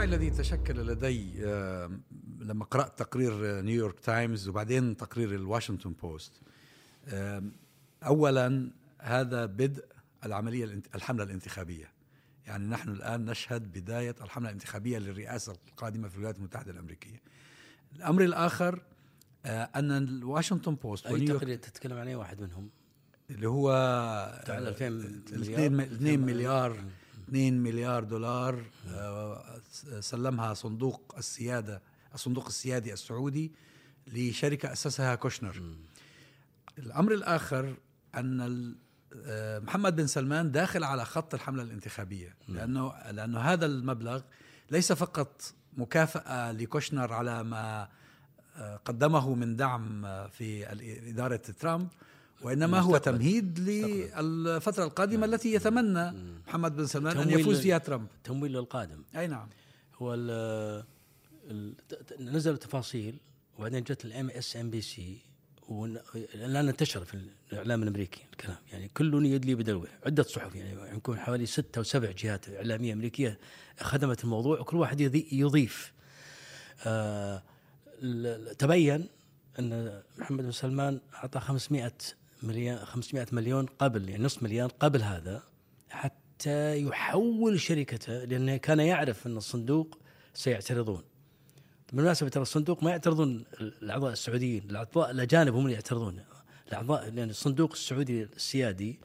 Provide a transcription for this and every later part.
الانطباع الذي تشكل لدي آه، لما قرأت تقرير نيويورك تايمز وبعدين تقرير الواشنطن بوست آه، أولا هذا بدء العملية الحملة الانتخابية. يعني نحن الآن نشهد بداية الحملة الانتخابية للرئاسة القادمة في الولايات المتحدة الأمريكية. الأمر الآخر آه، أن الواشنطن بوست أي تقرير تتكلم عن أي واحد منهم؟ اللي هو 2 مليار. 2 مليار دولار آه، سلمها صندوق السيادة الصندوق السيادي السعودي لشركة أسسها كوشنر. الأمر الآخر أن آه، محمد بن سلمان داخل على خط الحملة الانتخابية لأنه لأنه هذا المبلغ ليس فقط مكافأة لكوشنر على ما آه، قدمه من دعم في إدارة ترامب وإنما هو تمهيد للفترة القادمة نعم. التي يتمنى محمد بن سلمان أن يفوز فيها ترامب. تمويل للقادم. أي نعم. هو نزل تفاصيل وبعدين جت ال MSNBC الآن انتشر في الإعلام الأمريكي الكلام. يعني كل يدلي بدلوه. عدة صحف يعني يكون حوالي ستة أو سبع جهات إعلامية أمريكية خدمت الموضوع وكل واحد يضيف. آه تبين أن محمد بن سلمان أعطى 500 مليون 500 مليون قبل يعني نصف مليار قبل هذا حتى يحول شركته لأنه كان يعرف أن الصندوق سيعترضون. بالمناسبة ترى الصندوق ما يعترضون الأعضاء السعوديين الأعضاء الأجانب هم اللي يعترضون. الأعضاء لأن الصندوق السعودي السيادي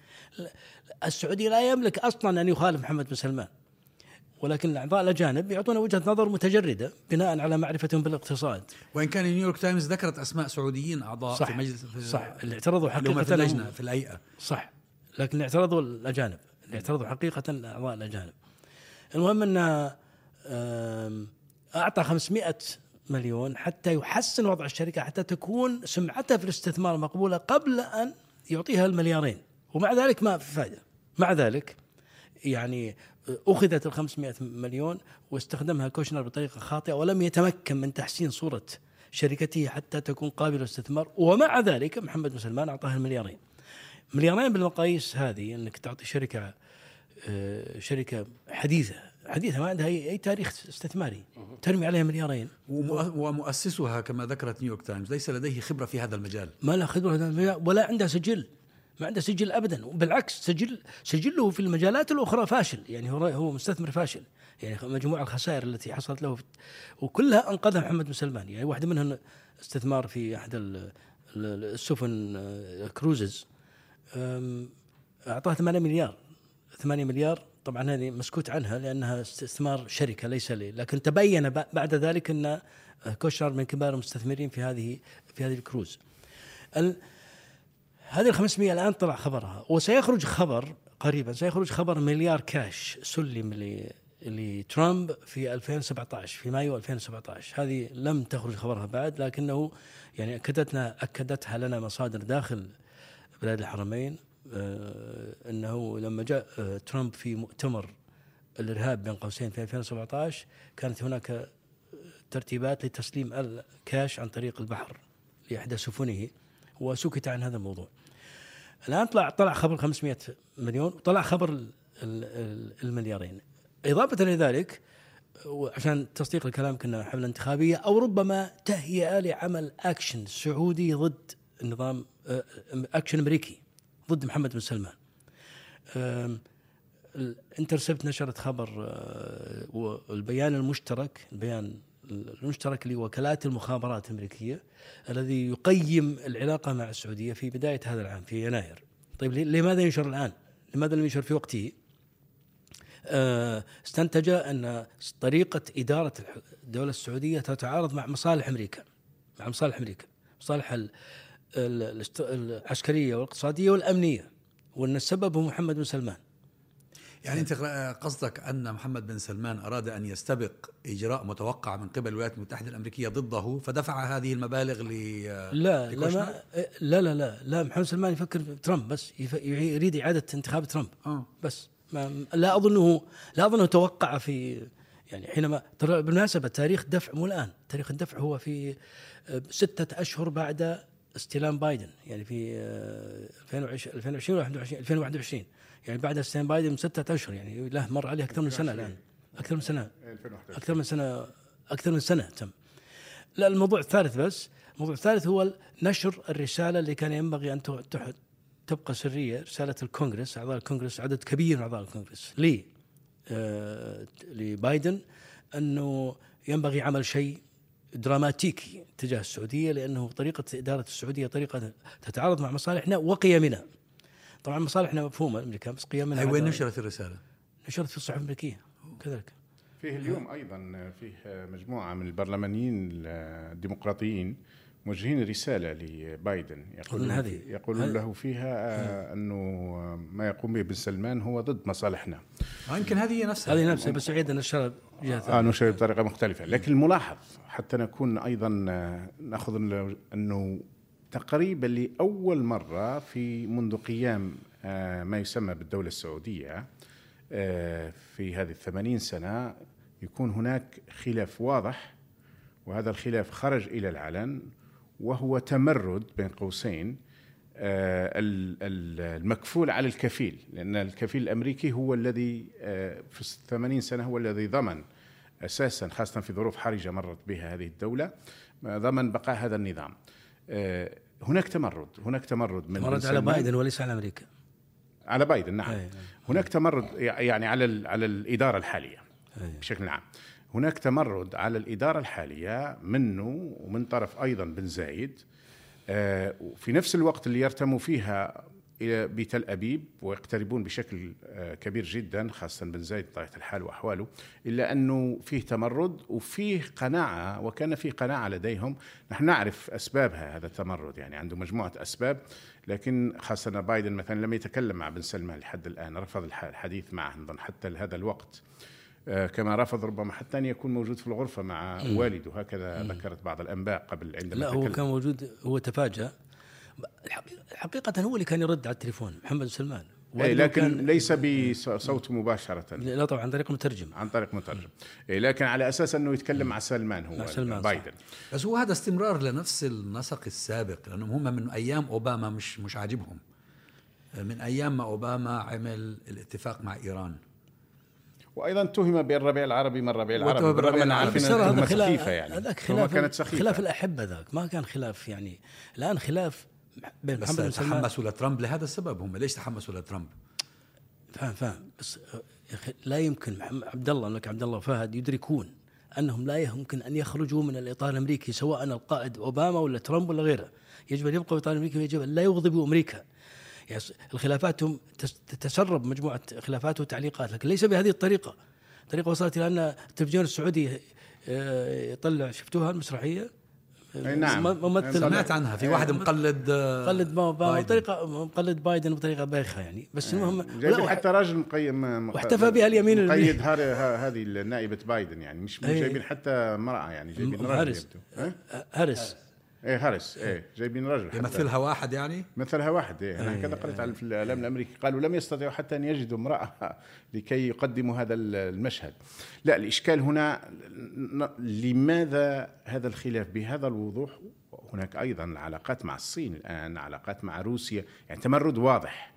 السعودي لا يملك أصلا أن يخالف محمد بن سلمان. ولكن الأعضاء الأجانب يعطون وجهة نظر متجردة بناء على معرفتهم بالاقتصاد. وإن كان نيويورك تايمز ذكرت أسماء سعوديين أعضاء صح في مجلس في صح اللي اعترضوا حقيقة في اللجنة في الهيئة صح لكن اللي اعترضوا الأجانب اللي اعترضوا حقيقة اعضاء الأجانب. المهم انه أعطى 500 مليون حتى يحسن وضع الشركة حتى تكون سمعتها في الاستثمار مقبوله قبل أن يعطيها المليارين ومع ذلك ما في فائده. مع ذلك يعني أخذت ال 500 مليون واستخدمها كوشنر بطريقة خاطئة ولم يتمكن من تحسين صورة شركته حتى تكون قابلة للاستثمار. ومع ذلك محمد بن سلمان اعطاها المليارين. مليارين بالمقاييس هذه أنك تعطي شركة آه، شركة حديثة حديثة ما عندها أي تاريخ استثماري. ترمي عليها مليارين. ومؤسسها كما ذكرت نيويورك تايمز ليس لديه خبرة في هذا المجال. ما له خبرة في هذا المجال ولا عنده سجل. ما عنده سجل ابدا. بالعكس سجل سجله في المجالات الأخرى فاشل. يعني هو هو مستثمر فاشل. يعني مجموع الخسائر التي حصلت له وكلها أنقذها محمد بن سلمان. يعني واحدة منها استثمار في أحد السفن كروزز. اعطاه 8 مليار. 8 مليار طبعا هذه مسكوت عنها لأنها استثمار شركة ليس لي لكن تبين بعد ذلك أن كوشر من كبار المستثمرين في هذه في هذه الكروز. هذه ال 500 الآن طلع خبرها. وسيخرج خبر قريبا سيخرج خبر مليار كاش سلم لترامب في 2017 في مايو 2017 هذه لم تخرج خبرها بعد لكنه يعني أكدتنا أكدتها لنا مصادر داخل بلاد الحرمين آه إنه لما جاء آه ترامب في مؤتمر الإرهاب بين قوسين في 2017 كانت هناك ترتيبات لتسليم الكاش عن طريق البحر لإحدى سفنه. وسكت عن هذا الموضوع. الآن طلع طلع خبر 500 مليون وطلع خبر المليارين. إضافة إلى ذلك وعشان تصديق الكلام كنا حمله انتخابيه أو ربما تهيئة لعمل أكشن سعودي ضد النظام أكشن أمريكي ضد محمد بن سلمان. الانترسبت نشرت خبر آه، والبيان المشترك البيان المشترك لوكالات المخابرات الأمريكية الذي يقيم العلاقة مع السعودية في بداية هذا العام في يناير. طيب لماذا ينشر الآن؟ لماذا لم ينشر في وقته؟ آه، استنتج أن طريقة إدارة الدولة السعودية تتعارض مع مصالح أمريكا مع مصالح أمريكا مصالح العسكرية والاقتصادية والأمنية وأن السبب هو محمد بن سلمان يعني انت قصدك أن محمد بن سلمان أراد أن يستبق إجراء متوقع من قبل الولايات المتحدة الأمريكية ضده فدفع هذه المبالغ ل لا لا, لا لا لا لا محمد سلمان يفكر ترامب بس يريد إعادة انتخاب ترامب آه. بس. ما لا أظنه لا أظنه توقع في يعني حينما ترى بالمناسبة تاريخ دفع مو الآن تاريخ الدفع هو في آه، ستة أشهر بعد استلام بايدن يعني في 2020 2021 2021 يعني بعد استلام بايدن ستة أشهر يعني له مر عليه أكثر من سنة الآن. أكثر من سنة. 2011 أكثر من سنة أكثر من سنة تم. لا الموضوع الثالث بس الموضوع الثالث هو نشر الرسالة اللي كان ينبغي تح- تبقى سرية رسالة الكونغرس أعضاء الكونغرس عدد كبير من أعضاء الكونغرس. لي آه لبايدن أنه ينبغي عمل شيء دراماتيكي تجاه السعودية لأنه طريقة إدارة السعودية طريقة تتعارض مع مصالحنا وقيمنا. طبعا مصالحنا مفهومة الامريكان بس قيمنا أي وين نشرت الرسالة؟ نشرت في الصحف الأمريكية كذلك. فيه اليوم أيضا فيه مجموعة من البرلمانيين الديمقراطيين موجهين رسالة لبايدن يقولون هذه- يقولون هذه- له فيها أنه ما يقوم به بن سلمان هو ضد مصالحنا آه، يمكن هذه هي نفسها هذه نفسها بس عيد نشرها بجهه آه ثانية. نشر بطريقة مختلفة لكن الملاحظ حتى نكون أيضا آه، نأخذ أنه تقريبا لأول مرة في منذ قيام آه، ما يسمى بالدولة السعودية آه، في هذه الثمانين سنة يكون هناك خلاف واضح وهذا الخلاف خرج إلى العلن وهو تمرد بين قوسين آه، ال- ال- المكفول على الكفيل لأن الكفيل الأمريكي هو الذي في الثمانين سنة هو الذي ضمن أساسا خاصة في ظروف حرجة مرت بها هذه الدولة ضمن بقاء هذا النظام. هناك تمرد هناك تمرد من مرد بن على. بايدن وليس على أمريكا. على بايدن نعم أي. هناك تمرد يعني على على الإدارة الحالية أي. بشكل عام هناك تمرد على الإدارة الحالية منه ومن طرف أيضا بن زايد آه، وفي نفس الوقت اللي يرتموا فيها إلى بتل أبيب ويقتربون بشكل آه، كبير جدا خاصة بن زايد بطبيعة الحال وأحواله إلا أنه فيه تمرد وفيه قناعة وكان فيه قناعة لديهم. نحن نعرف أسبابها هذا التمرد يعني عنده مجموعة أسباب لكن خاصة بايدن مثلا لم يتكلم مع بن سلمان لحد الآن رفض الح- الحديث معه حتى لهذا الوقت. آه، كما رفض ربما حتى أن يكون موجود في الغرفة مع والده هكذا ذكرت بعض الأنباء قبل عندما لا هو. كان موجود هو تفاجأ حقيقة هو اللي كان يرد على التليفون محمد سلمان. أي لكن كان- ليس بصوت مباشرة. لا طبعا عن طريق مترجم. عن طريق مترجم. إيه لكن على أساس أنه يتكلم مع سلمان هو مع سلمان، صح. بايدن. بس هو هذا استمرار لنفس النسق السابق لأنهم هم من أيام أوباما مش مش عاجبهم. من أيام ما أوباما عمل الاتفاق مع إيران. وأيضا اتهم بالربيع العربي من الربيع العربي؟ بالربيع العربي. هذا خلاف سخيفة يعني. هذاك خلاف كانت سخيفة. خلاف الأحبة ذاك ما كان خلاف يعني. الآن خلاف بين بس تحمسوا لترامب لهذا السبب هم ليش تحمسوا لترامب؟ فاهم فاهم. بس يا أخي لا يمكن عبد الله الملك عبد الله وفهد يدركون أنهم لا يمكن أن يخرجوا من الإطار الأمريكي سواء القائد أوباما ولا ترامب ولا غيره. يجب أن يبقوا في الإطار الأمريكي ويجب أن لا يغضبوا أمريكا. يعني الخلافات هم تس- تتسرب مجموعة خلافات وتعليقات لكن ليس بهذه الطريقة. طريقة وصلت إلى أن التلفزيون السعودي آه، يطلع شفتوها المسرحية؟ نعم. ممثل سمعت عنها في واحد مقلد آه، مقلد بايدن. بطريقه مقلد بايدن بطريقة بايخة يعني بس المهم جايبين لا، حتى راجل مقيم واحتفى بها اليمين مقيد هذه نائبة بايدن يعني مش أي. جايبين حتى امراه يعني جايبين راجل هارس. هارس إيه هارس إيه جايبين حتى. يمثلها واحد يعني؟ مثلها واحد إيه. أنا هكذا قرأت على في الإعلام الأمريكي. قالوا لم يستطيعوا حتى أن يجدوا امرأة لكي يقدموا هذا المشهد. لا الإشكال هنا لماذا هذا الخلاف؟ بهذا الوضوح هناك أيضا علاقات مع الصين الآن علاقات مع روسيا. يعني تمرد واضح.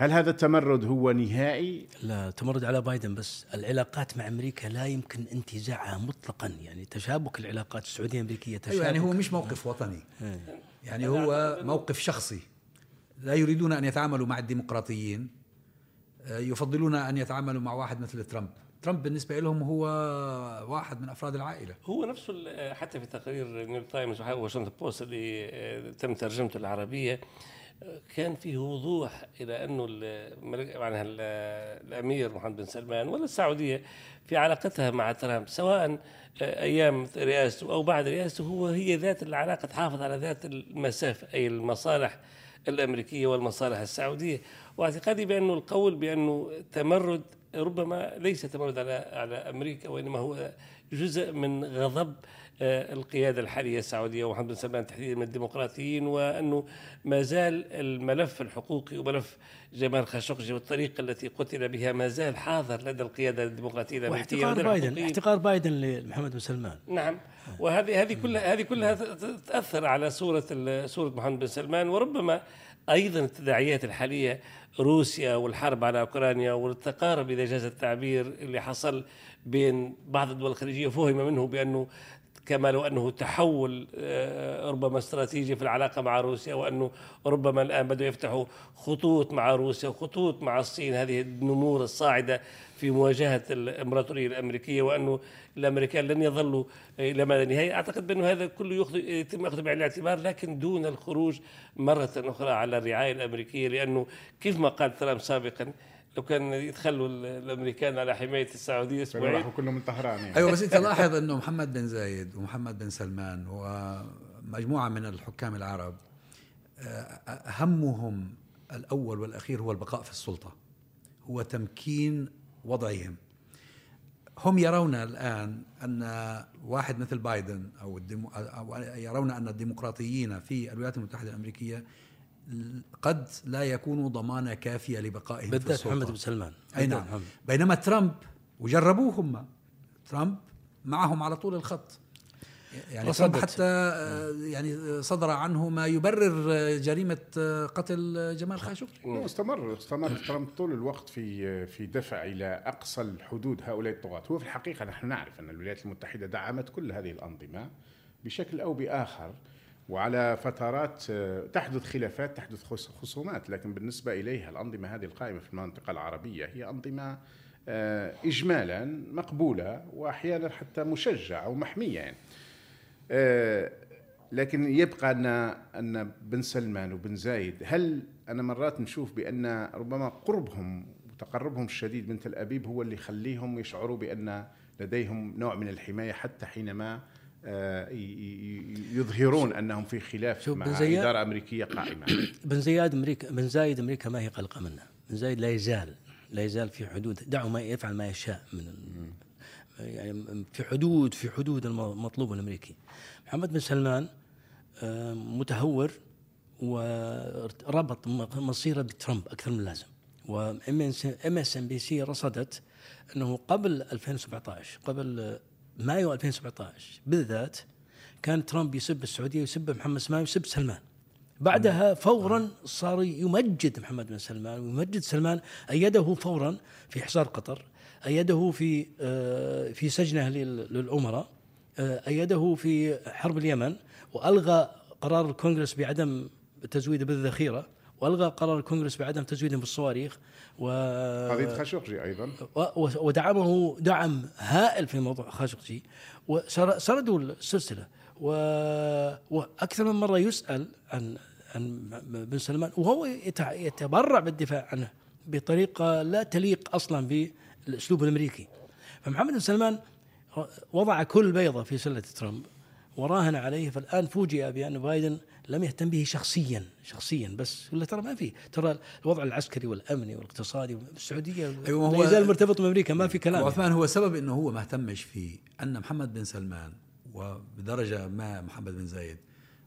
هل هذا التمرد هو نهائي؟ لا تمرد على بايدن بس. العلاقات مع أمريكا لا يمكن انتزاعها مطلقا. يعني تشابك العلاقات السعودية الأمريكية تشابك أيوه يعني هو مش موقف وطني. يعني هو موقف شخصي. لا يريدون أن يتعاملوا مع الديمقراطيين. آه، يفضلون أن يتعاملوا مع واحد مثل ترامب. ترامب بالنسبة لهم هو واحد من أفراد العائلة. هو نفسه حتى في تقرير نيويورك تايمز واشنطن بوست اللي آه، تم ترجمته العربية كان فيه وضوح إلى أنه ال- الأمير محمد بن سلمان ولا السعودية في علاقتها مع ترامب سواء آه، أيام رئاسته أو بعد رئاسته هو هي ذات العلاقة تحافظ على ذات المسافة أي المصالح الأمريكية والمصالح السعودية. واعتقادي بأنه القول بأنه تمرد ربما ليس تمرد على على أمريكا وإنما هو جزء من غضب القيادة الحالية السعودية ومحمد بن سلمان تحديدا من الديمقراطيين وأنه ما زال الملف الحقوقي وملف جمال خاشقجي والطريقة التي قتل بها ما زال حاضر لدى القيادة الديمقراطية الأمريكية واحتقار بايدن. احتقار بايدن لمحمد بن سلمان نعم وهذه هذه كلها هذه كلها تأثر على صورة صورة محمد بن سلمان وربما أيضا التداعيات الحالية روسيا والحرب على أوكرانيا والتقارب اذا جاز التعبير اللي حصل بين بعض الدول الخليجية فهم منه بأنه كما لو أنه تحول آه، ربما استراتيجي في العلاقة مع روسيا وأنه ربما الآن بدأوا يفتحوا خطوط مع روسيا وخطوط مع الصين هذه النمور الصاعدة في مواجهة الإمبراطورية الأمريكية وأنه الأمريكان لن يظلوا إلى ما لا نهايه أعتقد بانه هذا كله ياخذ يتم اخذه بعين الاعتبار لكن دون الخروج مرة أخرى على الرعاية الأمريكية لأنه كيف ما قال ترامب سابقا لو كان يتخلوا الأمريكان على حماية السعودية أسبوعين راحوا كلهم من طهران يعني. أيوه بس أنت لاحظ إنه محمد بن زايد ومحمد بن سلمان ومجموعة من الحكام العرب همهم الأول والأخير هو البقاء في السلطة هو تمكين وضعهم هم يرون الآن أن واحد مثل بايدن أو, الديمو أو يرون أن الديمقراطيين في الولايات المتحدة الأمريكية قد لا يكونوا ضمانة كافية لبقائهم بالذات في السلطة. محمد بن سلمان. أي نعم. بينما ترامب وجربوه هم ترامب معهم على طول الخط. يعني ترامب حتى آه، يعني صدر عنه ما يبرر جريمة قتل جمال خاشقجي استمر استمر ترامب طول الوقت في في دفع إلى أقصى الحدود هؤلاء الطغاة. هو في الحقيقة نحن نعرف أن الولايات المتحدة دعمت كل هذه الأنظمة بشكل أو بآخر. وعلى فترات تحدث خلافات تحدث خصومات لكن بالنسبة إليها الأنظمة هذه القائمة في المنطقة العربية هي أنظمة آه، اجمالا مقبولة واحيانا حتى مشجعة ومحميه يعني آه، لكن يبقى أن أن بن سلمان وبن زايد هل أنا مرات نشوف بأن ربما قربهم وتقربهم الشديد من تل أبيب هو اللي يخليهم يشعروا بأن لديهم نوع من الحماية حتى حينما آه، يظهرون أنهم في خلاف مع إدارة أمريكية قائمة. بن زياد أمريكا بن زايد أمريكا ما هي قلقة منه. بن زايد لا يزال لا يزال في حدود دعه ما يفعل ما يشاء من يعني في حدود في حدود المطلوب الأمريكي. محمد بن سلمان آه، متهور وربط مصيره بترامب أكثر من اللازم. و MSNBC رصدت أنه قبل 2017 قبل مايو 2017 بالذات كان ترامب يسب السعودية ويسب محمد سلمان ويسب سلمان. بعدها فورا صار يمجد محمد بن سلمان ويمجد سلمان أيده فورا في حصار قطر أيده في آه، في سجنه للأمراء آه، أيده في حرب اليمن وألغى قرار الكونغرس بعدم تزويده بالذخيرة. والغى قرار الكونغرس بعدم تزويده بالصواريخ و قضيه خاشقجي أيضا. ودعمه دعم هائل في موضوع خاشقجي. وسردوا السلسلة. و... وأكثر من مرة يسأل عن عن بن سلمان وهو يتبرع بالدفاع عنه بطريقة لا تليق أصلا بالأسلوب الأمريكي. فمحمد بن سلمان وضع كل بيضة في سلة ترامب وراهن عليه فالآن فوجئ بأن بايدن لم يهتم به شخصيا شخصيا بس ولا ترى ما في ترى الوضع العسكري والأمني والاقتصادي السعودية أيوة هو يزال مرتبط بأمريكا ما في كلام. عثمان هو سبب إنه هو ما اهتمش فيه أن محمد بن سلمان وبدرجة ما محمد بن زايد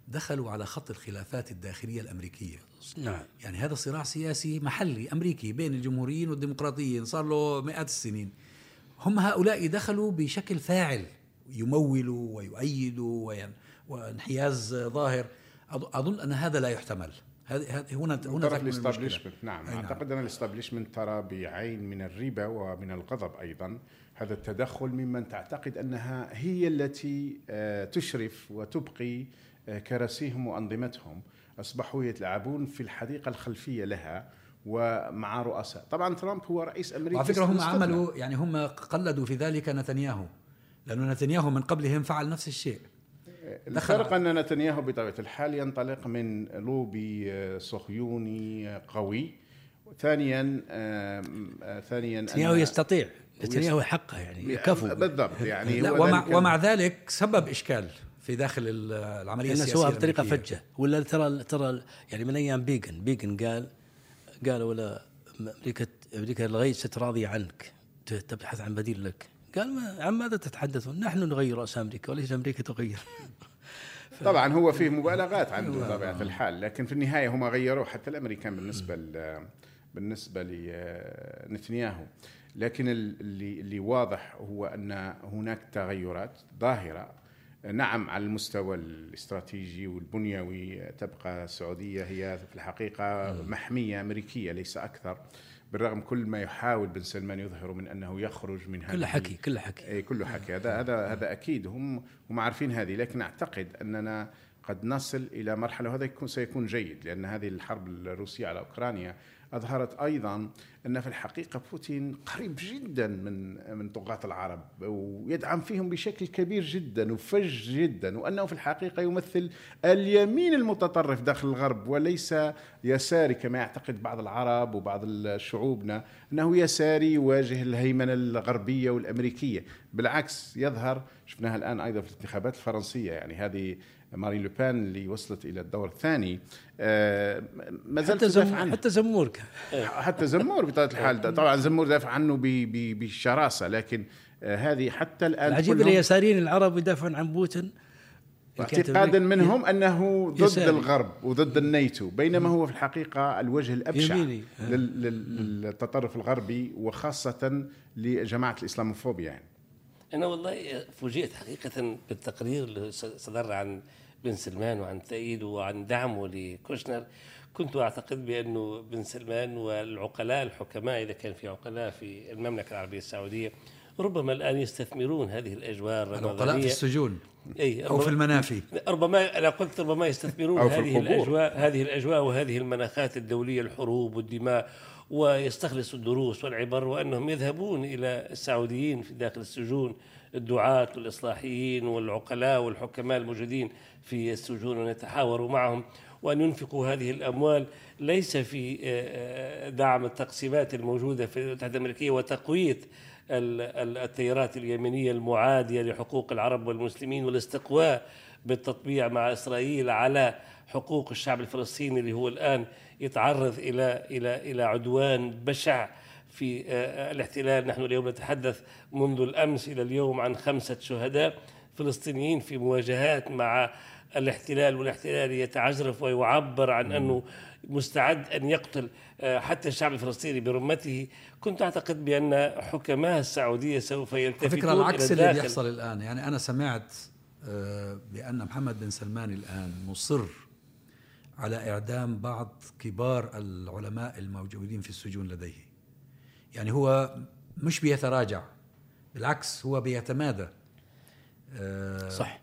دخلوا على خط الخلافات الداخلية الأمريكية. نعم. يعني هذا صراع سياسي محلي أمريكي بين الجمهوريين والديمقراطيين صار له مئات السنين. هم هؤلاء دخلوا بشكل فاعل يمولوا ويؤيدوا وانحياز ظاهر. أظن أن هذا لا يحتمل. هذه هنا هنا ترى ال establishment نعم. نعم. أعتقد أن ال establishment ترى بعين من الريبة ومن الغضب أيضا. هذا التدخل ممن تعتقد أنها هي التي آه، تشرف وتبقي آه، كراسيهم وأنظمتهم. أصبحوا يتلعبون في الحديقة الخلفية لها ومع رؤساء. طبعا ترامب هو رئيس أمريكا على فكرة هم عملوا يعني هم قلدوا في ذلك نتنياهو. لأنه نتنياهو من قبلهم فعل نفس الشيء. الفرق أن نتنياهو بطبيعة الحال ينطلق من لوبي آه، صهيوني قوي. ثانيا ثانيا نتنياهو يستطيع. نتنياهو حقه يعني كفو بالضبط يعني لا ومع, ومع ذلك سبب إشكال في داخل العملية السياسية سواها بطريقة فجة. ولا ترى ترى يعني من أيام بيجن بيجن قال قال ولا أمريكا أمريكا ليست راضيه عنك تبحث عن بديل لك. قال ما عن ماذا تتحدثون؟ نحن نغير رأس أمريكا وليس أمريكا تغير. طبعا هو فيه مبالغات عنده بطبيعة الحال لكن في النهاية هم غيروه حتى الأمريكان بالنسبة بالنسبة لنتنياهو لكن اللي اللي واضح هو أن هناك تغيرات ظاهرة. نعم على المستوى الاستراتيجي والبنيوي تبقى السعودية هي في الحقيقة محمية أمريكية ليس أكثر. بالرغم كل ما يحاول بن سلمان يظهر من أنه يخرج من هذه كله حكي كله حكي. اي كله حكي. هذا هذا هذا أكيد. هم هم عارفين هذه لكن أعتقد أننا قد نصل إلى مرحلة وهذا يكون سيكون جيد لأن هذه الحرب الروسية على أوكرانيا أظهرت أيضا أن في الحقيقة بوتين قريب جدا من من طغاة العرب ويدعم فيهم بشكل كبير جدا وفج جدا وأنه في الحقيقة يمثل اليمين المتطرف داخل الغرب وليس يساري كما يعتقد بعض العرب وبعض شعوبنا أنه يساري يواجه الهيمنة الغربية والأمريكية. بالعكس يظهر شفناها الآن أيضا في الانتخابات الفرنسية يعني هذه مارين لوبان اللي وصلت إلى الدور الثاني آه، ما زالت حتى زم... عنه حتى زمور كان. حتى زمور بطبيعة الحال طبعا زمور دافع عنه ب- ب- بالشراسه لكن آه، هذه حتى الآن العجيب اليساريين العرب يدافعون عن بوتين اعتقادا منهم أنه ضد يساري. الغرب وضد الناتو بينما هو في الحقيقة الوجه الأبشع يميني. لل- لل- للتطرف الغربي وخاصة لجماعة الإسلاموفوبيا يعني. أنا والله فوجئت حقيقة بالتقرير اللي صدر عن بن سلمان وعن تأييده وعن دعمه لكوشنر. كنت أعتقد بانه بن سلمان والعقلاء الحكماء إذا كان في عقلاء في المملكة العربية السعودية ربما الآن يستثمرون هذه الأجواء العقلاء في السجون إي أو في المنافي. ربما أنا قلت ربما يستثمرون أو هذه. الأجواء هذه الأجواء وهذه المناخات الدولية الحروب والدماء. ويستخلصوا الدروس والعبر وأنهم يذهبون إلى السعوديين في داخل السجون الدعاة والإصلاحيين والعقلاء والحكماء الموجودين في السجون ويتحاوروا معهم وأن ينفقوا هذه الأموال. ليس في آه، آه، دعم التقسيمات الموجودة في الولايات المتحده الامريكيه وتقويه ال- ال- التيارات اليمنيه المعادية لحقوق العرب والمسلمين والاستقواء بالتطبيع مع إسرائيل على حقوق الشعب الفلسطيني اللي هو الآن يتعرض إلى إلى إلى عدوان بشع في آه، الاحتلال. نحن اليوم نتحدث منذ الأمس إلى اليوم عن خمسة شهداء فلسطينيين في مواجهات مع الاحتلال والاحتلال يتعجرف ويعبر عن أنه مستعد أن يقتل آه، حتى الشعب الفلسطيني برمته. كنت أعتقد بأن حكماء السعودية سوف يلتفتون فكرة إلى العكس اللي الداخل. بيحصل الآن. يعني أنا سمعت آه، بأن محمد بن سلمان الآن مصر على إعدام بعض كبار العلماء الموجودين في السجون لديه. يعني هو مش بيتراجع بالعكس هو بيتمادى. آه، صح.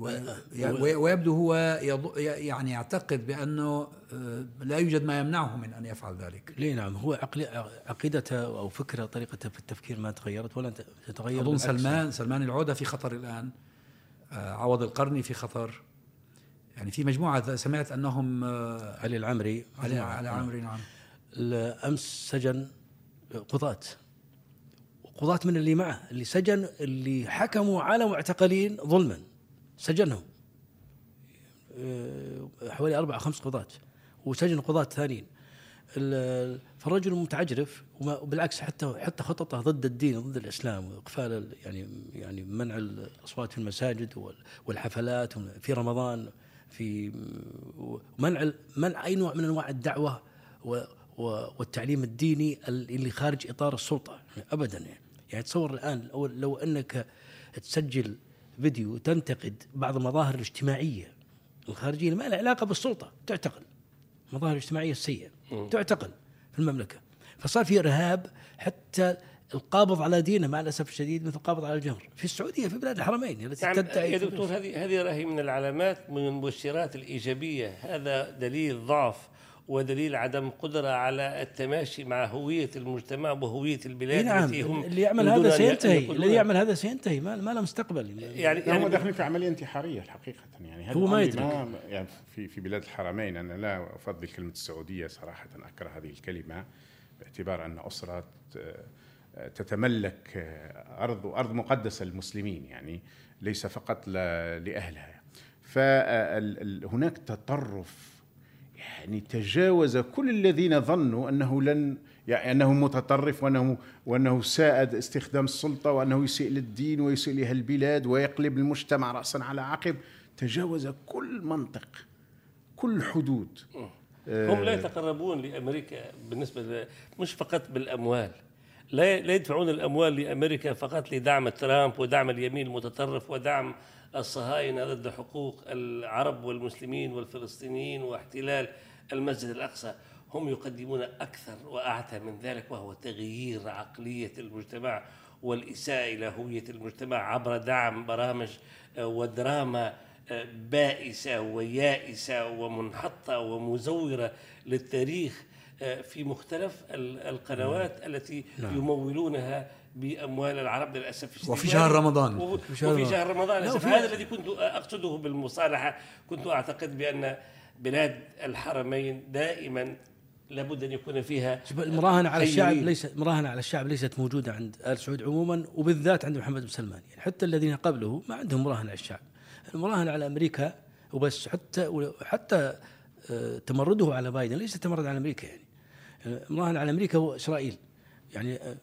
وي- ويبدو هو يض- يعني يعتقد بأنه آه، لا يوجد ما يمنعه من أن يفعل ذلك. ليه؟ نعم هو عقيدته أو فكرة طريقته في التفكير ما تغيرت ولا تتغير أظن. سلمان سلمان العودة في خطر الآن. آه، عوض القرني في خطر. يعني في مجموعة سمعت أنهم آه، علي العمري علي علي عمري نعم. امس سجن قضاة. قضاة من اللي معه؟ اللي سجن اللي حكموا على معتقلين ظلما. سجنهم. أه، حوالي أربعة خمس قضاة. وسجن قضاة ثانيين. ال- فالرجل متعجرف وبالعكس حتى حتى خططه ضد الدين ضد الإسلام وإقفال ال- يعني يعني منع الأصوات في المساجد وال- والحفلات في رمضان. في منع منع أي نوع من أنواع الدعوة والتعليم الديني ال- اللي خارج إطار السلطة. ابدا يعني, يعني تصور الآن لو, لو أنك تسجل فيديو تنتقد بعض المظاهر الاجتماعية الخارجية ما لها علاقة بالسلطة تعتقل. المظاهر الاجتماعية السيئة تعتقل في المملكة. فصار في إرهاب حتى القابض على دينه مع الأسف الشديد مثل القابض على الجمر في السعودية في بلاد الحرمين التي يعني تدعي يا دكتور هذه هذه راهي من العلامات من المؤشرات الإيجابية. هذا دليل ضعف ودليل عدم قدرة على التماشي مع هوية المجتمع وهوية البلاد اي نعم التي هم اللي يعمل هذا أن أن سينتهي. الذي يعمل هذا سينتهي ما, ما له مستقبل. يعني هم يعني داخلين في عملية انتحارية الحقيقة يعني هذا هو ما يدرك. يعني في في بلاد الحرمين أنا لا أفضل كلمة السعودية صراحة أكره هذه الكلمة باعتبار أن أسرة آه، تتملك آه، أرض أرض مقدسة للمسلمين يعني ليس فقط لأهلها. فهناك تطرف يعني تجاوز كل الذين ظنوا أنه لن يعني أنه متطرف وأنه وأنه سائد استخدام السلطة وأنه يسيء للدين ويسيء لأهل البلاد ويقلب المجتمع راسا على عقب تجاوز كل منطق كل حدود. هم لا يتقربون لأمريكا بالنسبة مش فقط بالأموال. لا يدفعون الأموال لأمريكا فقط لدعم ترامب ودعم اليمين المتطرف ودعم الصهاينة ضد حقوق العرب والمسلمين والفلسطينيين واحتلال المسجد الأقصى. هم يقدمون أكثر وأعتى من ذلك وهو تغيير عقلية المجتمع والإساءة إلى هوية المجتمع عبر دعم برامج آه، ودراما آه، بائسة ويائسة ومنحطة ومزورة للتاريخ. في مختلف ال- القنوات التي نعم. يمولونها بأموال العرب للأسف الشديد وفي شهر رمضان. و- في شهر وفي. شهر رمضان. وفي- هذا الذي كنت أقصده بالمصالحة كنت أعتقد بأن بلاد الحرمين دائما لابد أن يكون فيها المراهنه على الشعب يريد. ليس المراهنه على الشعب ليست موجودة عند آل سعود عموما وبالذات عند محمد بن سلمان يعني حتى الذين قبله ما عندهم مراهنه على الشعب المراهنه على أمريكا وبس حتى حتى آه، تمرده على بايدن ليس تمرد على أمريكا يعني المراهنه على أمريكا واسرائيل يعني آه،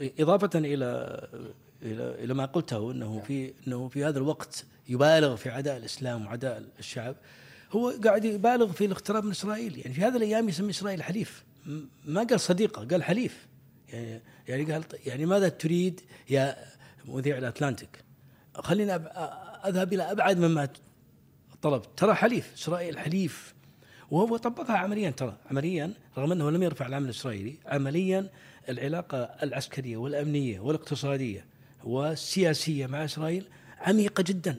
إضافة إلى إلى إلى ما قلته إنه في إنه في هذا الوقت يبالغ في عداء الإسلام وعداء الشعب. هو قاعد يبالغ في الاقتراب من إسرائيل. يعني في هذه الأيام يسمي إسرائيل حليف. ما قال صديقه قال حليف. يعني يعني قال يعني ماذا تريد يا مذيع الأتلانتيك؟ خلينا أب- أذهب إلى أبعد مما طلبت ترى حليف إسرائيل حليف. وهو طبقها عمليا ترى عمليا رغم أنه لم يرفع العمل الإسرائيلي عمليا العلاقة العسكرية والأمنية والاقتصادية والسياسية مع إسرائيل عميقة جدا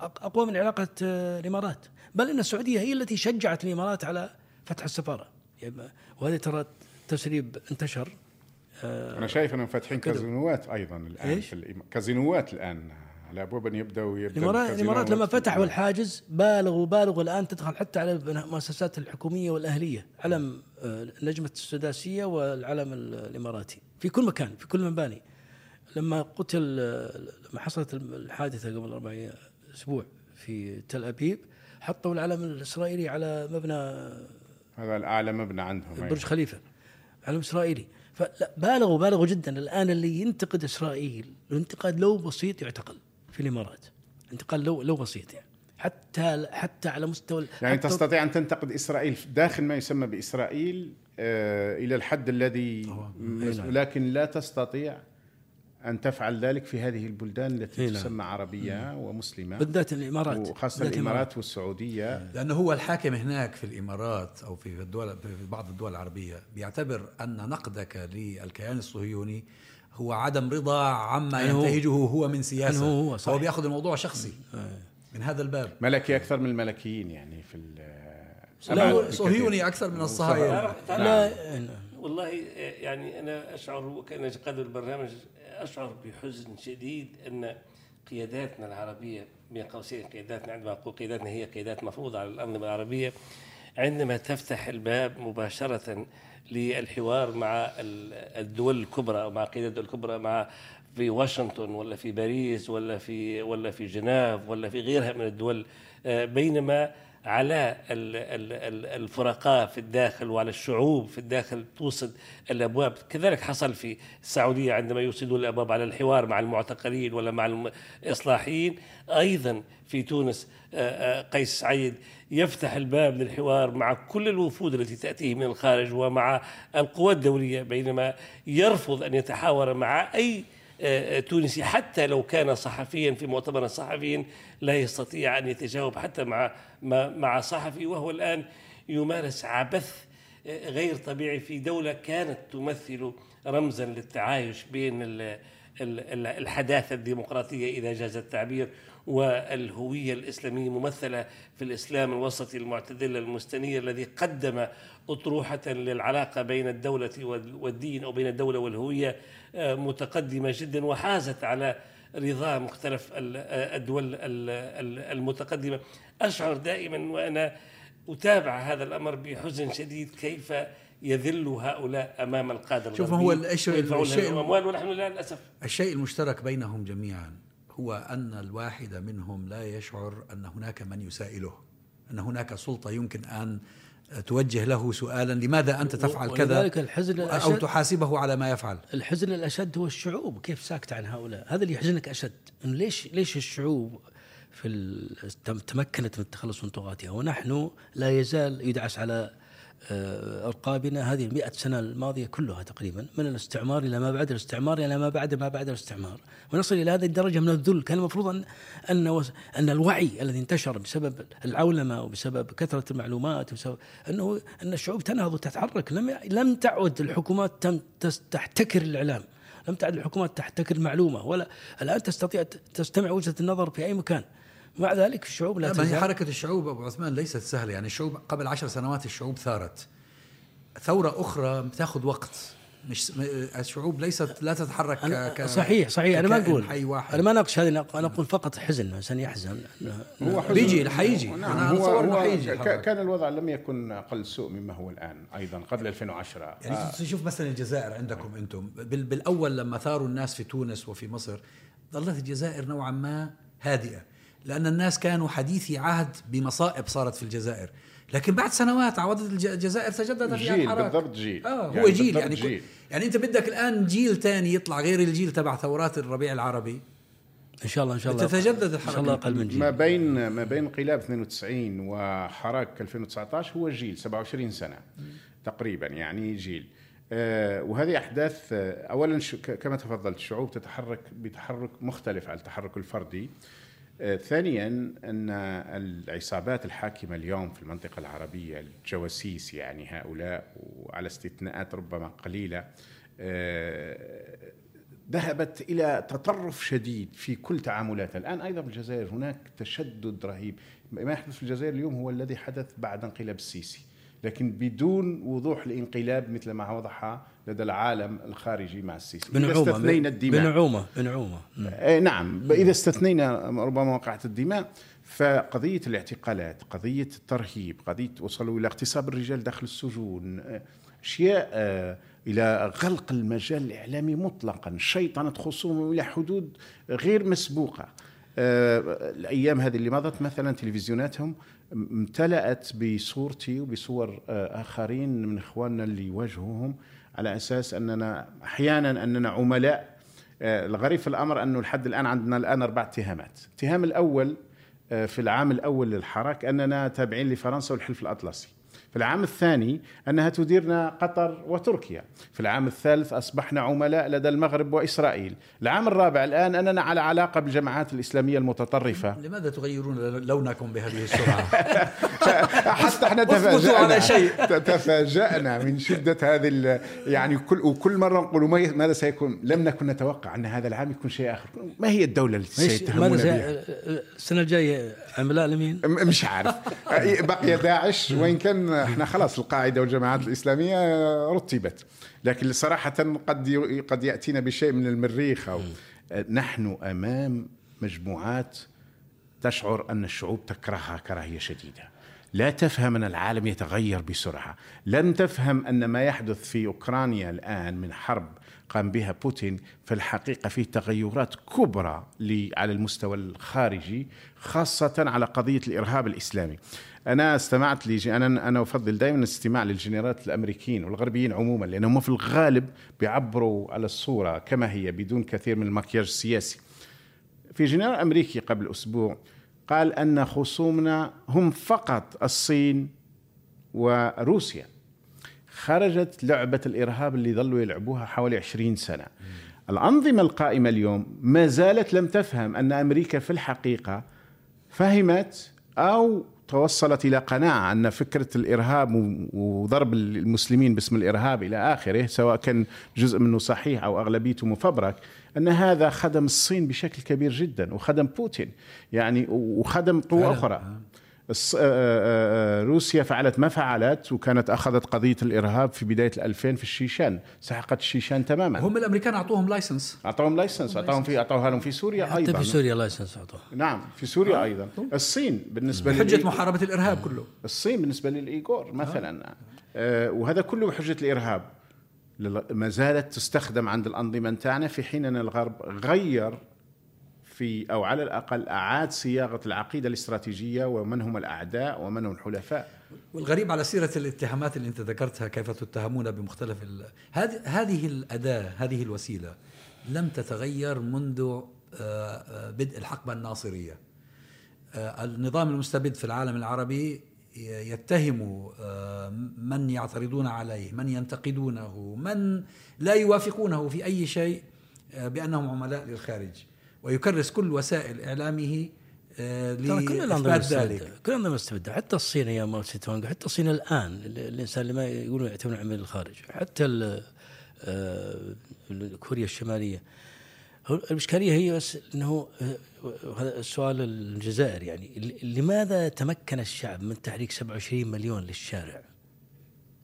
أقوى من علاقة آه، الإمارات بل إن السعودية هي التي شجعت الإمارات على فتح السفارة يعني وهذا ترى تسريب انتشر آه، أنا شايف إنهم فاتحين. كازينوات أيضا الآن إيش؟ كازينوات الآن على أن يبدأوا يبدأ الامارات الإمارات لما. فتحوا الحاجز بالغوا بالغوا الآن تدخل حتى على المؤسسات الحكومية والأهلية علم آه، نجمة السداسية والعلم ال- الإماراتي في كل مكان في كل المباني لما قتل لما حصلت الحادثة قبل أربع أسبوع في تل أبيب حطوا العلم الإسرائيلي على مبنى هذا الأعلى مبنى عندهم برج. خليفة علم إسرائيلي فلا بالغوا بالغوا جدا الآن اللي ينتقد إسرائيل الانتقاد لو بسيط يعتقل في الإمارات. انتقاد لو لو بسيط يعني حتى حتى على مستوى يعني تستطيع أن تنتقد إسرائيل داخل ما يسمى بإسرائيل آه إلى الحد الذي نعم. لكن لا تستطيع أن تفعل ذلك في هذه البلدان التي إي نعم. تسمى عربية ومسلمة. بالذات الإمارات وخاصة بالذات الإمارات والسعودية. لأنه هو الحاكم هناك في الإمارات أو في الدول في بعض الدول العربية. بيعتبر أن نقدك للكيان الصهيوني هو عدم رضا عما ينتهجه هو من سياسة. هو، صحيح. هو بياخذ الموضوع شخصي من هذا الباب. ملكي أكثر من الملكيين يعني في ال- لا. صهيوني أكثر من الصهاينه لا والله يعني أنا أشعر وكان قدر البرنامج أشعر بحزن شديد أن قياداتنا العربية بين قوسين قياداتنا عندما أقول قياداتنا هي قيادات مفروضة على الانظمه العربية عندما تفتح الباب مباشرة للحوار مع ال- الدول الكبرى أو مع قيادات الدول الكبرى مع في واشنطن ولا في باريس ولا في ولا في جنيف ولا في غيرها من الدول. آه، بينما على ال- ال- ال- الفرقاء في الداخل وعلى الشعوب في الداخل توصد الأبواب. كذلك حصل في السعودية عندما يوصدون الأبواب على الحوار مع المعتقلين ولا مع الإصلاحيين. أيضا في تونس آه، آه، قيس سعيد يفتح الباب للحوار مع كل الوفود التي تأتيه من الخارج ومع القوى الدولية بينما يرفض أن يتحاور مع أي تونسي. حتى لو كان صحفيا في مؤتمر صحفي لا يستطيع أن يتجاوب حتى مع مع- مع صحفي وهو الآن يمارس عبث آه، غير طبيعي في دولة كانت تمثل رمزا للتعايش بين ال- ال- ال- الحداثة الديمقراطية إذا جاز التعبير والهوية الإسلامية ممثلة في الإسلام الوسطي المعتدل المستنير الذي قدم أطروحة للعلاقة بين الدولة وال- والدين أو بين الدولة والهوية آه، متقدمة جدا وحازت على رضا مختلف آه، الدول ال- ال- المتقدمة. أشعر دائما وأنا أتابع هذا الأمر بحزن شديد كيف يذل هؤلاء أمام القاده شوف، هو الشيء- الشيء- لهم الأموال ونحن لا للأسف. الشيء المشترك بينهم جميعا هو أن الواحد منهم لا يشعر أن هناك من يسائله أن هناك سلطة يمكن أن توجه له سؤالا لماذا أنت تفعل كذا؟ الحزن أو الاشد تحاسبه على ما يفعل. الحزن الأشد هو الشعوب. كيف ساكته عن هؤلاء؟ هذا اللي يحزنك أشد. إنه ليش ليش الشعوب في تمكنت من التخلص من طغاتها؟ ونحن لا يزال يدعس على أرقابنا هذه المئة سنة الماضية كلها تقريبا من الاستعمار إلى ما بعد الاستعمار إلى ما بعد ما بعد الاستعمار. ونصل إلى هذه الدرجة من الذل. كان المفروض أن أن أن الوعي الذي انتشر بسبب العولمة وبسبب كثرة المعلومات وبسبب أنه أن الشعوب تنهض وتتحرك. لم لم تعد الحكومات تحتكر الإعلام. لم تعد الحكومات تحتكر المعلومة. ولا الآن تستطيع تستمع وجهة النظر في أي مكان. مع ذلك الشعوب لا لا ما هي تزال حركة الشعوب أبو عثمان ليست سهلة. يعني الشعوب قبل عشر سنوات الشعوب ثارت. ثورة أخرى بتاخذ وقت. مش الشعوب ليست لا تتحرك أنا ك- صحيح صحيح. أنا ما أقول حي واحد. أنا ما اناقش هذه أنا أنا أقول فقط حزن الإنسان يحزن. هو حزن- بيجي حيجي نعم أنا هو, هو حيجي. كان الوضع لم يكن أقل سوء مما هو الآن أيضا قبل 2010 يعني آه. تشوف مثلا الجزائر عندكم أنتم. بال- بالأول لما ثاروا الناس في تونس وفي مصر ظلت الجزائر نوعا ما هادئة. لأن الناس كانوا حديثي عهد بمصائب صارت في الجزائر. لكن بعد سنوات عودت الج- الجزائر تجدد فيها جيل بالضبط جيل. آه هو يعني جيل يعني جيل. يعني أنت بدك الآن جيل تاني يطلع غير الجيل تبع ثورات الربيع العربي. إن شاء الله إن شاء الله. تتجدد إن شاء الله الحركه أقل من جيل. ما بين ما بين انقلاب 92 وحراك 2019 هو جيل 27 سنة تقريبا يعني جيل. آه، وهذه أحداث آه، اولا كما تفضلت الشعوب تتحرك بتحرك مختلف عن التحرك الفردي. آه، ثانيا أن العصابات الحاكمة اليوم في المنطقة العربية الجواسيس يعني هؤلاء وعلى استثناءات ربما قليلة آه، ذهبت إلى تطرف شديد في كل تعاملاتها، الآن أيضا في الجزائر هناك تشدد رهيب، ما يحدث في الجزائر اليوم هو الذي حدث بعد انقلاب السيسي، لكن بدون وضوح الانقلاب مثل ما وضح لدى العالم الخارجي مع السيسي. إذا بنعومه استثنينا الدماء. بنعومه بنعومه آه، نعم. إذا استثنينا ربما وقعت الدماء فقضية الاعتقالات قضية الترهيب قضية وصلوا إلى اغتصاب الرجال داخل السجون أشياء آه، إلى غلق المجال الإعلامي مطلقا. شيطنة خصومهم إلى حدود غير مسبوقة. آه، الأيام هذه اللي مضت مثلا تلفزيوناتهم امتلأت بصورتي وبصور آه، آخرين من إخواننا اللي يواجهوهم. على أساس أننا أحيانا أننا عملاء آه، الغريب في الأمر أنه لحد الآن عندنا الآن أربع اتهامات، الاتهام الأول آه، في العام الأول للحراك أننا تابعين لفرنسا والحلف الأطلسي. في العام الثاني أنها تديرنا قطر وتركيا، في العام الثالث أصبحنا عملاء لدى المغرب وإسرائيل، العام الرابع الآن أننا على علاقة بالجماعات الإسلامية المتطرفة. لماذا تغيرون لونكم بهذه السرعة؟ حتى إحنا تفاجأنا. تفاجأنا من شدة هذه يعني كل وكل مرة نقول ما- ماذا سيكون؟ لم نكن نتوقع أن هذا العام يكون شيء آخر. ما هي الدولة التي سيتهمون بها؟ السنة الجاية عملاء لمين؟ مش عارف. بقي داعش. وإن كان إحنا خلاص القاعدة والجماعات الإسلامية رتبت. لكن صراحة قد قد يأتينا بشيء من المريخ أو نحن أمام مجموعات تشعر أن الشعوب تكرهها كراهية شديدة. لا تفهم أن العالم يتغير بسرعة. لن تفهم أن ما يحدث في أوكرانيا الآن من حرب قام بها بوتين في الحقيقة فيه تغيرات كبرى على المستوى الخارجي خاصة على قضية الإرهاب الإسلامي. أنا استمعت لي أنا أنا أفضل دائما الاستماع للجنرالات الأمريكيين والغربيين عموما لأنهم في الغالب بيعبروا على الصورة كما هي بدون كثير من المكياج السياسي. في جنرال أمريكي قبل أسبوع قال أن خصومنا هم فقط الصين وروسيا خرجت لعبة الإرهاب اللي ظلوا يلعبوها حوالي 20 سنة. الأنظمة القائمة اليوم ما زالت لم تفهم أن أمريكا في الحقيقة فهمت أو توصلت إلى قناعة أن فكرة الإرهاب وضرب المسلمين باسم الإرهاب إلى آخره سواء كان جزء منه صحيح أو أغلبيته مفبرك أن هذا خدم الصين بشكل كبير جدا وخدم بوتين يعني وخدم قوى. أخرى. آه، آه، آه، روسيا فعلت ما فعلت وكانت أخذت قضية الإرهاب في بداية الألفين في الشيشان. سحقت الشيشان تماما. هم الأمريكان أعطوهم license أعطوهم license أعطوهم في أعطوها لهم في سوريا حتى أيضا. في سوريا license اعطوه نعم في سوريا أيضا. الصين بالنسبة بحجة محاربة الإرهاب كله. الصين بالنسبة للإيغور مثلا. آه وهذا كله بحجة الإرهاب. ما زالت تستخدم عند الأنظمة تاعنا في حين أن الغرب غير في أو على الأقل أعاد صياغة العقيدة الاستراتيجية ومن هم الأعداء ومن هم الحلفاء. والغريب على سيرة الاتهامات اللي أنت ذكرتها كيف تتهمون بمختلف ال... هذه هذه الأداة هذه الوسيلة لم تتغير منذ آه، آه، بدء الحقبة الناصرية. آه، النظام المستبد في العالم العربي يتهم من يعترضون عليه من ينتقدونه من لا يوافقونه في أي شيء بأنهم عملاء للخارج. ويكرس كل وسائل إعلامه آه، ترى كل الأنظمة مستبده كل الأنظمة مستبده حتى الصين أيام ماو تسي تونغ حتى الصين الآن ال- الإنسان اللي ما يقولون يعتبرون عميل الخارج حتى ال- آه، كوريا الشمالية. هو الإشكالية هي بس إنه آه، هذا السؤال الجزائر يعني ل- لماذا تمكن الشعب من تحريك 27 مليون للشارع؟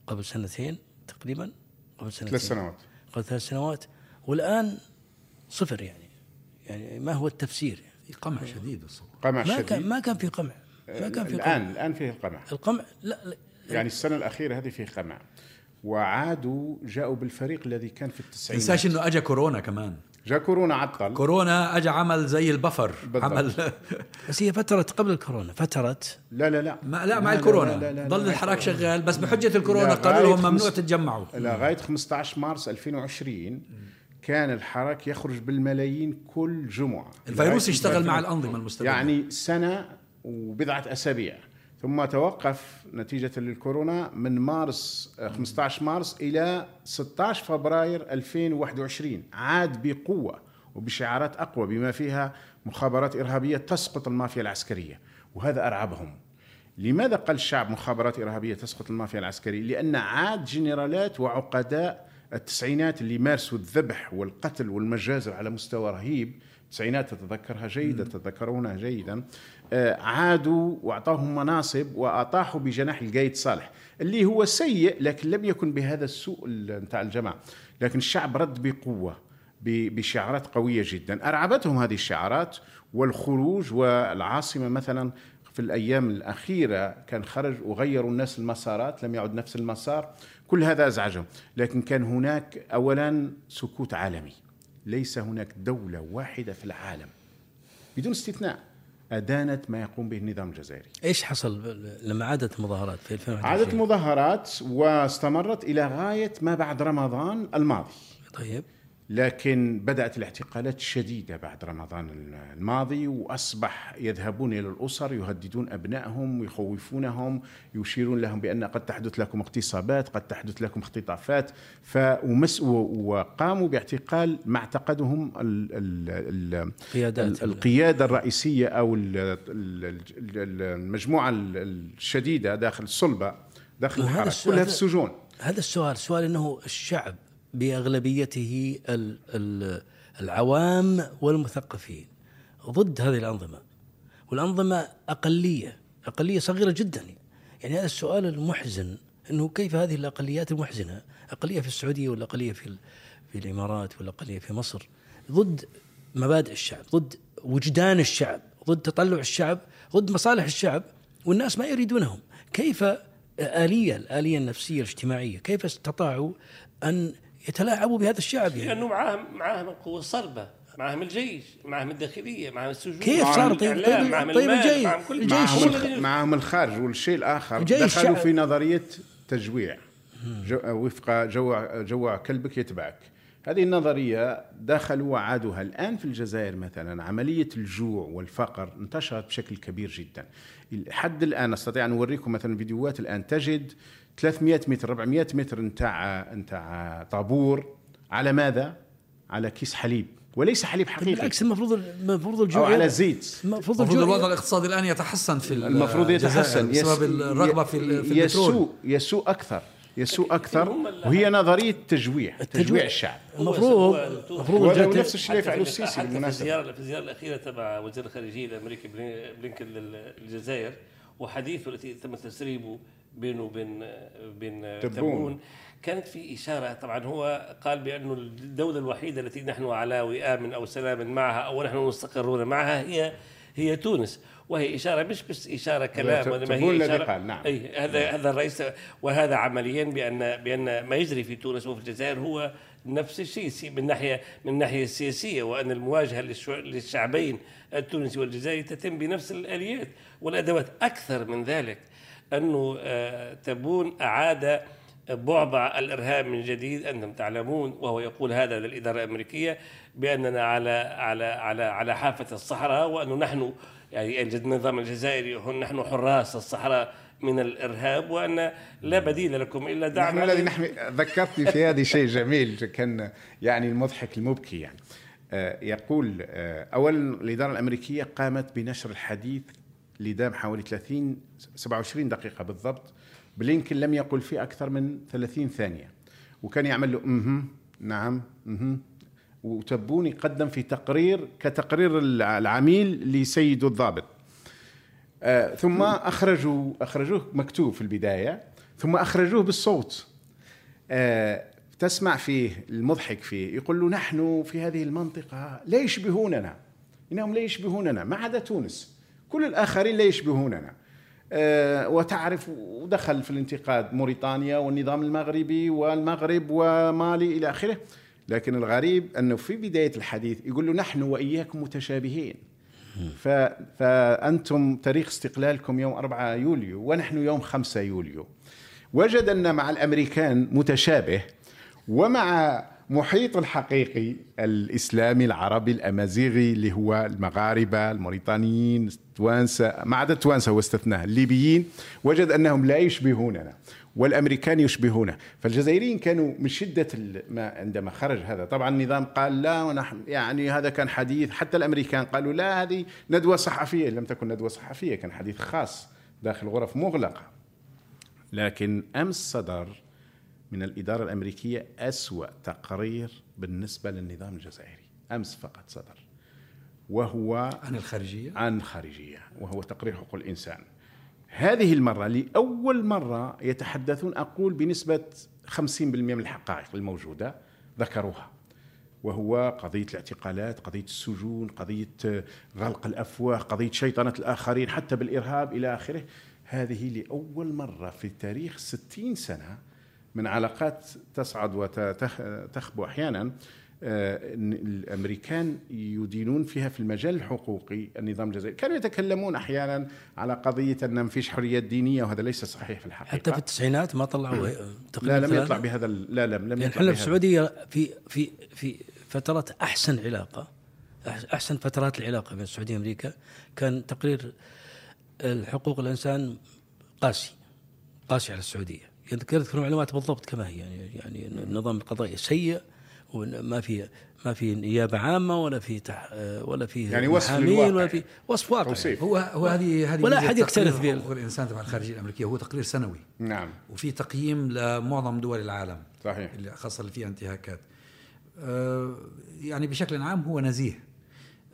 قبل سنتين تقريبا؟ قبل سنتين. ثلاث سنوات. قبل ثلاث سنوات. والآن صفر يعني. يعني ما هو التفسير؟ في قمع شديد الصوت. قمع ما كان شديد ما كان في قمع. ما كان في قمع. الآن الان فيه القمع القمع لا, لا. يعني السنة الأخيرة هذه فيه قمع. وعادوا جاءوا بالفريق الذي كان في التسعينات. تنساش إنه اجى كورونا كمان. جاء كورونا عطل. كورونا اجى عمل زي البفر. بالضبط. عمل بس هي فترة قبل الكورونا. فترة لا لا لا. ما لا مع الكورونا. لا لا لا ضل لا. الحراك شغال بس بحجة الكورونا قالوا لهم ممنوع تتجمعوا. لغايه 15 مارس 2020 كان الحراك يخرج بالملايين كل جمعة. الفيروس يشتغل مع 2000 الأنظمة المستبده يعني سنة وبضعة أسابيع. ثم توقف نتيجة للكورونا من مارس آه، 15 مارس إلى 16 فبراير 2021 عاد بقوة وبشعارات أقوى بما فيها مخابرات إرهابية تسقط المافيا العسكرية. وهذا أرعبهم. لماذا قال الشعب مخابرات إرهابية تسقط المافيا العسكرية؟ لأن عاد جنرالات وعقداء التسعينات اللي مارسوا الذبح والقتل والمجازر على مستوى رهيب. التسعينات تتذكرها جيدا تتذكرونها جيدا. آه، عادوا وأعطاهم مناصب وأطاحوا بجناح القايد صالح اللي هو سيء لكن لم يكن بهذا السوء نتاع الجماعة. لكن الشعب رد بقوة بشعارات قوية جدا. أرعبتهم هذه الشعارات والخروج والعاصمة مثلا في الأيام الأخيرة كان خرج وغيروا الناس المسارات لم يعد نفس المسار. كل هذا أزعجهم. لكن كان هناك اولا سكوت عالمي. ليس هناك دولة واحدة في العالم بدون استثناء أدانت ما يقوم به النظام الجزائري. إيش حصل لما عادت المظاهرات في 2021 عادت مظاهرات واستمرت إلى غاية ما بعد رمضان الماضي. طيب. لكن بدأت الاعتقالات الشديدة بعد رمضان الماضي وأصبح يذهبون إلى الأسر يهددون أبنائهم يخوفونهم يشيرون لهم بأن قد تحدث لكم اغتصابات قد تحدث لكم اختطافات. فومس وقاموا باعتقال ما اعتقدهم ال ال ال قيادات ال- القيادة الرئيسية أو ال- ال- ال- المجموعة ال- الشديدة داخل الصلبة داخل الحرس كلها في السجون. هذا السؤال سؤال إنه الشعب بأغلبيته ال- ال- العوام والمثقفين. ضد هذه الأنظمة. والأنظمة أقلية أقلية صغيرة جدا. يعني هذا السؤال المحزن إنه كيف هذه الأقليات المحزنة؟ أقلية في السعودية ولا أقلية في في الإمارات ولا أقلية في مصر؟ ضد مبادئ الشعب ضد وجدان الشعب ضد تطلع الشعب ضد مصالح الشعب والناس ما يريدونهم. كيف آلية الآلية النفسية الاجتماعية كيف استطاعوا أن يتلاعبوا بهذا الشعب يعني. لأنه معاهم معاهم القوه الصلبه معاهم الجيش معاهم الداخلية معاهم السجون كيف صار؟ طيب طيب, طيب الجيش معاهم كل الجيش معهم, الخ... معهم الخارج والشيء الآخر. دخلوا شعب. في نظرية تجويع. جو... وفق جوع جوع كلبك يتبعك. هذه النظرية دخلوا وعادوها الآن في الجزائر مثلا عملية الجوع والفقر انتشرت بشكل كبير جدا. حد الآن استطيع أن اوريكم مثلا فيديوهات الآن تجد 300 متر 400 متر نتاع نتاع طابور. على ماذا؟ على كيس حليب. وليس حليب حقيقي. بالعكس المفروض المفروض الجوع على زيت. المفروض المفروض الوضع الجوع الاقتصادي الآن يتحسن في المفروض يتحسن. بسبب الرغبة في ال- في البترول. يسوء يسوء أكثر. يسوء أكثر وهي نظرية تجويع تجويع الشعب. المفروض المفروض نفس الشيء اللي يفعله في- السيسي حتى في بالمناسبة. الزياره في الزيارة الأخيرة تبع وزير الخارجية الأمريكي بلين- بلينكن للجزائر وحديثه التي تم تسريبه بينه وبين بين تبون. كانت في إشارة طبعا هو قال بأنه الدولة الوحيدة التي نحن على وئام أو سلام معها أو نحن مستقرون معها هي هي تونس وهي إشارة مش بس إشارة كلام تبون هي اشاره قال، نعم. أي هذا هذا الرئيس وهذا عمليا بأن بأن ما يجري في تونس وفي الجزائر هو نفس الشيء من ناحية من الناحيه السياسية وأن المواجهة للشع- للشعبين التونسي والجزائري تتم بنفس الآليات والأدوات أكثر من ذلك أنه آه، تبون أعاد بعبع الإرهاب من جديد أنتم تعلمون وهو يقول هذا للإدارة الأمريكية بأننا على على على على حافة الصحراء وأنه نحن يعني النظام الجزائري نحن حراس الصحراء من الإرهاب وأن لا بديل لكم إلا دعم نحن الذي نحمي ذكرتني في هذه شيء جميل كان يعني المضحك المبكي يعني. آه، يقول آه، اولا الإدارة الأمريكية قامت بنشر الحديث لدام حوالي 30 27 دقيقة بالضبط. بلينكن لم يقل فيه أكثر من 30 ثانية. وكان يعمل له أها نعم أها وتبوني قدم في تقرير كتقرير العميل لسيد الضابط. آه ثم أخرجوا أخرجوه مكتوب في البداية. ثم أخرجوه بالصوت. آه تسمع فيه المضحك فيه. يقول له نحن في هذه المنطقة لا يشبهوننا. إنهم لا يشبهوننا. ما عدا تونس. كل الآخرين لا يشبهوننا. آه وتعرف ودخل في الانتقاد موريتانيا والنظام المغربي والمغرب ومالي إلى آخره. لكن الغريب أنه في بداية الحديث يقول له نحن وإياكم متشابهين. ف... فأنتم تاريخ استقلالكم يوم 4 يوليو ونحن يوم 5 يوليو. وجد أن مع الأمريكان متشابه ومع محيط الحقيقي الإسلامي العربي الأمازيغي اللي هو المغاربة الموريتانيين التوانسه ما عدا التوانسه هو الليبيين وجد أنهم لا يشبهوننا والأمريكان يشبهونه. فالجزائريين كانوا من شدة ما عندما خرج هذا. طبعا النظام قال لا ونحن يعني هذا كان حديث. حتى الأمريكان قالوا لا هذه ندوة صحفية. لم تكن ندوة صحفية كان حديث خاص داخل غرف مغلقة. لكن أمس صدر من الإدارة الأمريكية أسوأ تقرير بالنسبة للنظام الجزائري. أمس فقط صدر. وهو عن الخارجية؟ عن الخارجيه وهو تقرير حقوق الإنسان. هذه المرة لأول مرة يتحدثون أقول بنسبة 50% من الحقائق الموجودة ذكروها. وهو قضية الاعتقالات قضية السجون قضية غلق الأفواه قضية شيطنة الآخرين حتى بالإرهاب إلى آخره. هذه لأول مرة في تاريخ 60 سنة من علاقات تصعد وتخبو أحيانا آه، الأمريكان يدينون فيها في المجال الحقوقي النظام الجزائري كانوا يتكلمون أحيانا على قضية أن ما فيش حريه دينية وهذا ليس صحيح في الحقيقة. حتى في التسعينات ما طلعوا لا لم يطلع بهذا لا لا لم يعني إحنا في السعودية في في في فترات أحسن علاقة أحسن فترات العلاقة بين السعودية وأمريكا كان تقرير الحقوق الإنسان قاسي قاسي على السعودية. يذكر معلومات بالضبط كما هي. يعني يعني النظام القضائي سيء وما في ما في نيابة عامة ولا في تح ولا في يعني وصف للواقع ولا في وصف واقع يعني. هو هو هذه هذه ولا أحد يكترث به الإنسان تبع الخارجية الأمريكية هو تقرير سنوي. نعم. وفي تقييم لمعظم دول العالم. صحيح. اللي خاصة اللي فيها انتهاكات. آه يعني بشكل عام هو نزيه.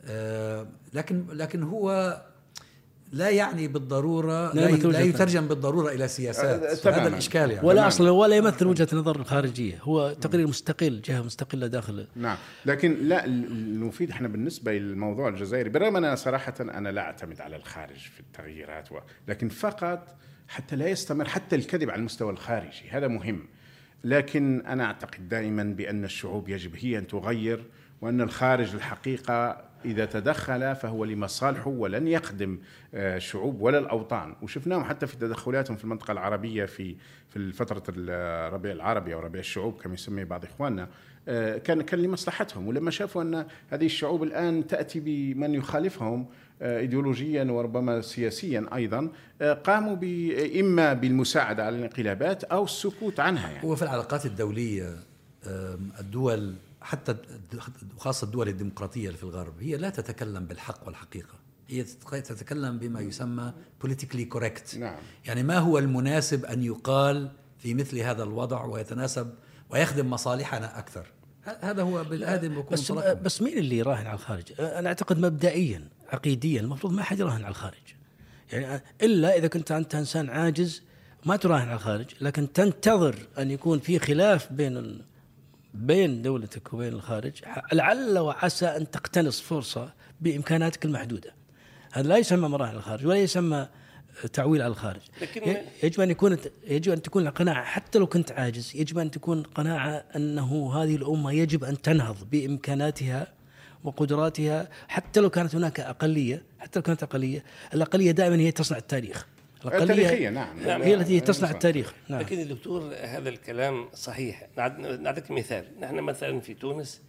آه لكن لكن هو لا يعني بالضرورة لا, لا يترجم بالضرورة إلى سياسات. هذا الإشكال يعني. ولا أصلا ولا يمثل وجهة نظر الخارجيه هو تقرير مستقل جهة مستقلة داخل. نعم. لكن لا المفيد إحنا بالنسبة للموضوع الجزائري. بالرغم أنا صراحة أنا لا أعتمد على الخارج في التغييرات و... لكن فقط حتى لا يستمر حتى الكذب على المستوى الخارجي. هذا مهم. لكن أنا أعتقد دائما بأن الشعوب يجب هي أن تغير وأن الخارج الحقيقة إذا تدخل فهو لمصالحه ولن يخدم الشعوب آه، ولا الأوطان وشفناهم حتى في تدخلاتهم في المنطقة العربية في في فترة الربيع العربي أو ربيع الشعوب كما يسميه بعض إخواننا آه، كان كان لمصلحتهم ولما شافوا أن هذه الشعوب الآن تأتي بمن يخالفهم آه، ايديولوجيا وربما سياسيا أيضا قاموا إما بالمساعدة على الانقلابات أو السكوت عنها يعني. هو في العلاقات الدولية الدول حتى وخاصة الدول الديمقراطية في الغرب هي لا تتكلم بالحق والحقيقة. هي تتكلم بما يسمى politically correct. نعم. يعني ما هو المناسب أن يقال في مثل هذا الوضع ويتناسب ويخدم مصالحنا أكثر؟ هذا هو بالآدم بيكون بس, بس مين اللي يراهن على الخارج؟ أنا أعتقد مبدئيا عقيديا المفروض ما حد يراهن على الخارج. يعني إلا إذا كنت أنت إنسان عاجز ما تراهن على الخارج لكن تنتظر أن يكون في خلاف بين بين دولتك وبين الخارج لعل وعسى أن تقتنص فرصة بإمكاناتك المحدودة. هذا لا يسمى مراحل الخارج ولا يسمى تعويل على الخارج. لكن يجب أن يكون يجب أن تكون القناعة حتى لو كنت عاجز يجب أن تكون قناعة أنه هذه الأمة يجب أن تنهض بإمكاناتها وقدراتها حتى لو كانت هناك أقلية حتى لو كانت أقلية الأقلية دائما هي تصنع التاريخ. التاريخية نعم. نعم هي التي تصنع التاريخ نعم. لكن دكتور هذا الكلام صحيح نعطيك مثال نحن مثلا في تونس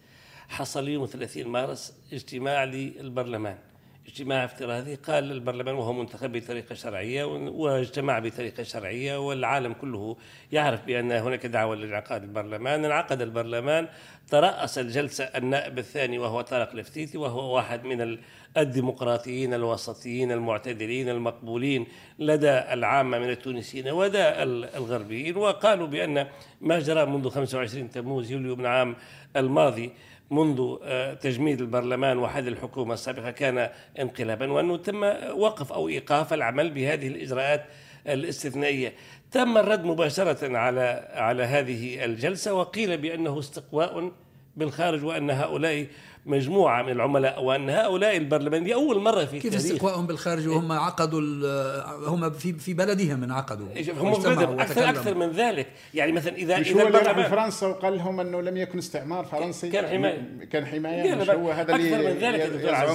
حصل يوم 30 مارس اجتماع للبرلمان اجتماع افتراضي قال البرلمان وهو منتخب بطريقة شرعية واجتمع بطريقة شرعية والعالم كله يعرف بأن هناك دعوة لانعقاد البرلمان، انعقد البرلمان ترأس الجلسة النائب الثاني وهو طارق الفتيتي وهو واحد من الديمقراطيين الوسطيين المعتدلين المقبولين لدى العامة من التونسيين ولدى الغربيين. وقالوا بأن ما جرى منذ 25 تموز يوليو من عام الماضي منذ آه، تجميد البرلمان وحل الحكومة السابقة كان انقلابا وأنه تم وقف أو إيقاف العمل بهذه الإجراءات الاستثنائية. تم الرد مباشرة على على هذه الجلسة وقيل بأنه استقواء بالخارج وأن هؤلاء مجموعة من العملاء وأن هؤلاء البرلمان لاول مرة في كيف استقوائهم بالخارج وهم عقدوا هم في في بلدهم انعقدوا هم أكثر أكثر من ذلك. يعني مثلا اذا مش إذا هو اللي فرنسا وقال لهم أنه لم يكن استعمار فرنسي. كان حماية. كان حماية. مش هو هذا أكثر من ذلك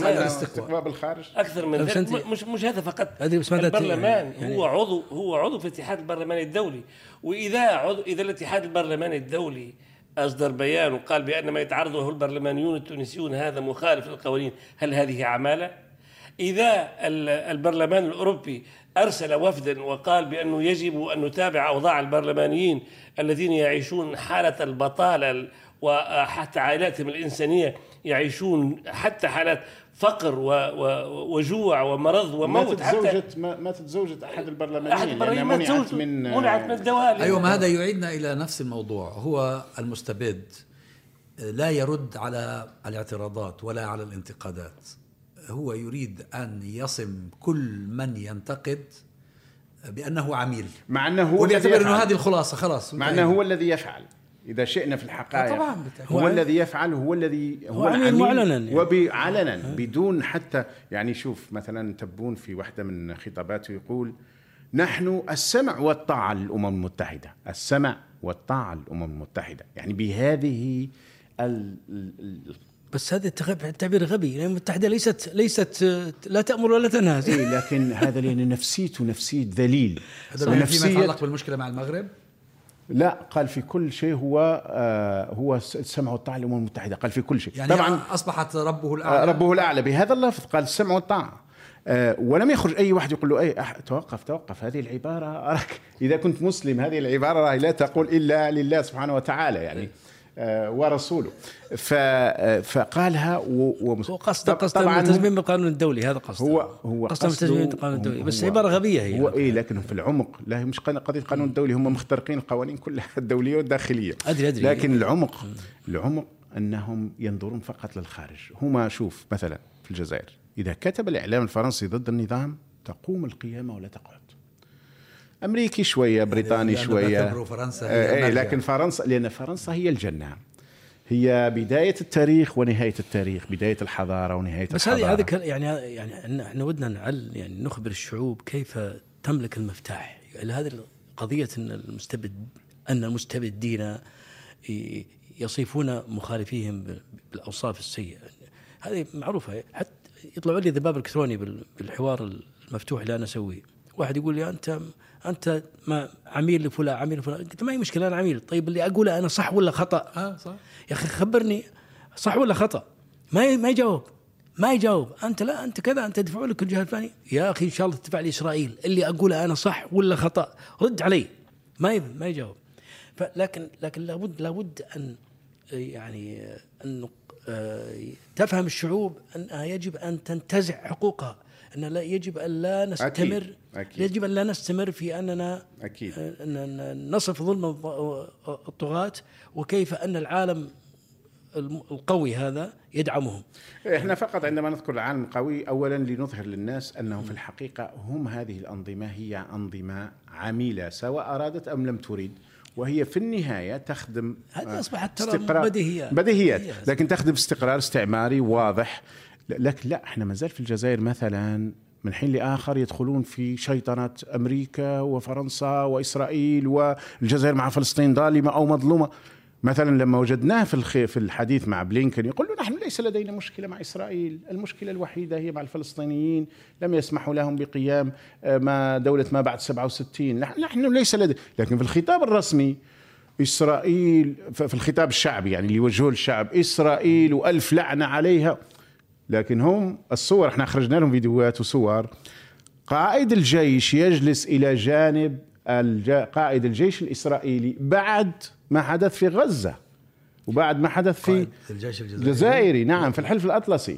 الاستقواء بالخارج؟ أكثر من ذلك. مش مش هذا فقط. البرلمان يعني. هو عضو هو عضو في الاتحاد البرلماني الدولي. وإذا عضو إذا الاتحاد البرلماني الدولي أصدر بيان وقال بأن ما يتعرض له البرلمانيون التونسيون هذا مخالف للقوانين هل هذه عمالة؟ إذا البرلمان الأوروبي أرسل وفدا وقال بأنه يجب أن نتابع أوضاع البرلمانيين الذين يعيشون حالة البطالة وحتى عائلاتهم الإنسانية يعيشون حتى حالات فقر و و وجوع ومرض وموت. ماتت زوجة ماتت زوجة أحد البرلمانيين أحد البرلمانيين منعت من منعت من الدوالي. أيوة ما هذا يعيدنا إلى نفس الموضوع. هو المستبد لا يرد على الاعتراضات ولا على الانتقادات. هو يريد أن يصم كل من ينتقد بأنه عميل. مع أنه هو ويعتبر أنه هذه الخلاصة خلاص مع أنه هو الذي يفعل. إذا شئنا في الحقائق. طبعا هو, هو الذي يفعل هو الذي هو, هو العميل معلنا يعني. وعلنا بدون حتى يعني شوف مثلا تبون في واحدة من خطاباته يقول نحن السمع والطاعة للأمم المتحدة. السمع والطاعة للأمم المتحدة. يعني بهذه ال بس هذا التعبير غبي. الامم يعني المتحدة ليست ليست لا تأمر ولا تنهى. إيه لكن هذا لأن نفسيته نفسية ذليل. هذا فيما يتعلق بالمشكلة مع المغرب. لا قال في كل شيء هو آه هو السمع والطاعه للأمم المتحدة قال في كل شيء. يعني طبعا أصبحت ربه الأعلى. آه ربه الأعلى بهذا اللفظ قال السمع والطاعه آه ولم يخرج أي واحد يقول له أي توقف توقف هذه العبارة أراك. إذا كنت مسلم هذه العبارة لا تقول إلا لله سبحانه وتعالى يعني. آه، ورسوله. آه، فقالها وقصد قصد الملتزمين بالقانون الدولي هذا قصد هو هو قصد الملتزمين بالقانون الدولي. بس عبارة غبية هي. هو اي لكن في العمق لا مش قضية القانون الدولي هم مخترقين القوانين كلها الدولية والداخلية. أدري أدري. لكن العمق العمق أنهم ينظرون فقط للخارج. هما شوف مثلا في الجزائر إذا كتب الإعلام الفرنسي ضد النظام تقوم القيامة ولا تقعد. أمريكي شوية بريطاني شوية. فرنسا آه إيه لكن فرنسا لأن فرنسا هي الجنة. هي بداية التاريخ ونهاية التاريخ بداية الحضارة ونهاية بس الحضارة. بس هذه هذه يعني يعني إحنا ودنا نعل يعني نخبر الشعوب كيف تملك المفتاح. يعني هذه قضيه إن المستبد أن المستبدين يصفون مخالفيهم بالأوصاف السيئة. هذه معروفة. حتى يطلعوا لي ذباب إلكتروني بالحوار المفتوح اللي أنا أسويه. واحد يقول لي أنت أنت ما عميل لفلان عميل لفلان. قلت ما هي مشكلة أنا عميل. طيب اللي أقوله أنا صح ولا خطأ؟ آه صح. يا أخي خبرني صح ولا خطأ؟ ما ما يجاوب ما يجاوب. أنت لا أنت كذا أنت تدفع لك الجهة الفلانية. يا أخي إن شاء الله تدفع لإسرائيل. اللي أقوله أنا صح ولا خطأ؟ رد علي. ما ما يجاوب. لكن لكن لابد لابد أن يعني أن آه، تفهم الشعوب أنها يجب أن تنتزع حقوقها. ان لا يجب أن لا نستمر أكيد. أكيد. يجب أن لا نستمر في أننا أكيد. أن نصف ظلم الطغاة وكيف أن العالم القوي هذا يدعمهم إحنا فقط عندما نذكر العالم القوي اولا لنظهر للناس انه في الحقيقة هم هذه الأنظمة هي أنظمة عميلة سواء أرادت أم لم تريد وهي في النهاية تخدم هذه أصبحت ترى بديهيات بديهيات لكن تخدم استقرار استعماري واضح لكن لا إحنا ما زال في الجزائر مثلا من حين لآخر يدخلون في شيطنة أمريكا وفرنسا وإسرائيل والجزائر مع فلسطين ظالمة أو مظلومة. مثلا لما وجدناه في في الحديث مع بلينكن يقول له نحن ليس لدينا مشكلة مع إسرائيل، المشكلة الوحيدة هي مع الفلسطينيين، لم يسمحوا لهم بقيام آه، ما دولة ما بعد 67 نحن ليس لدينا لكن في الخطاب الرسمي إسرائيل في الخطاب الشعبي يعني اللي يوجهه للشعب إسرائيل وألف لعنة عليها. لكن هم الصور إحنا أخرجنا لهم فيديوهات وصور. قائد الجيش يجلس إلى جانب الج... قائد الجيش الإسرائيلي بعد ما حدث في غزة وبعد ما حدث في الجيش الجزائري. الجزائري. نعم في الحلف الأطلسي.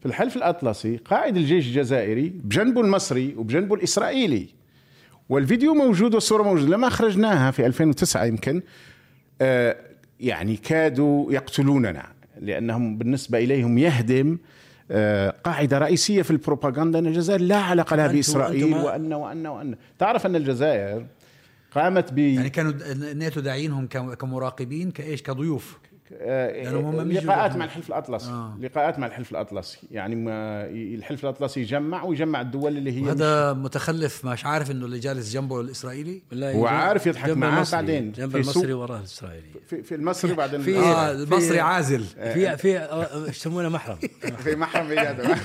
في الحلف الأطلسي قائد الجيش الجزائري بجنبه المصري وبجنبه الإسرائيلي. والفيديو موجود والصورة موجودة لما أخرجناها في 2009 يمكن آه، يعني كادوا يقتلوننا. لأنهم بالنسبة إليهم يهدم آه، قاعدة رئيسية في البروباغندا أن الجزائر لا علاقة لها ما- وان وان وأن. تعرف أن الجزائر قامت ب يعني كانوا الناتو داعينهم كم- كمراقبين كإيش؟ كضيوف. آه، مش لقاءات. مع الحلف الأطلسي. آه. لقاءات مع الحلف الأطلسي. يعني ما الحلف الأطلسي يجمع ويجمع الدول اللي هي وهذا متخلف مش عارف إنه اللي جالس جنبه الإسرائيلي؟ لا، هو عارف يضحك جنب معاه المصري، بعدين. جنب في المصري وراه الاسرائيلي في, في المصري بعدين. في- آه. في- المصري عازل. في في آه، إيش يسمونه محرم. في محرم بيده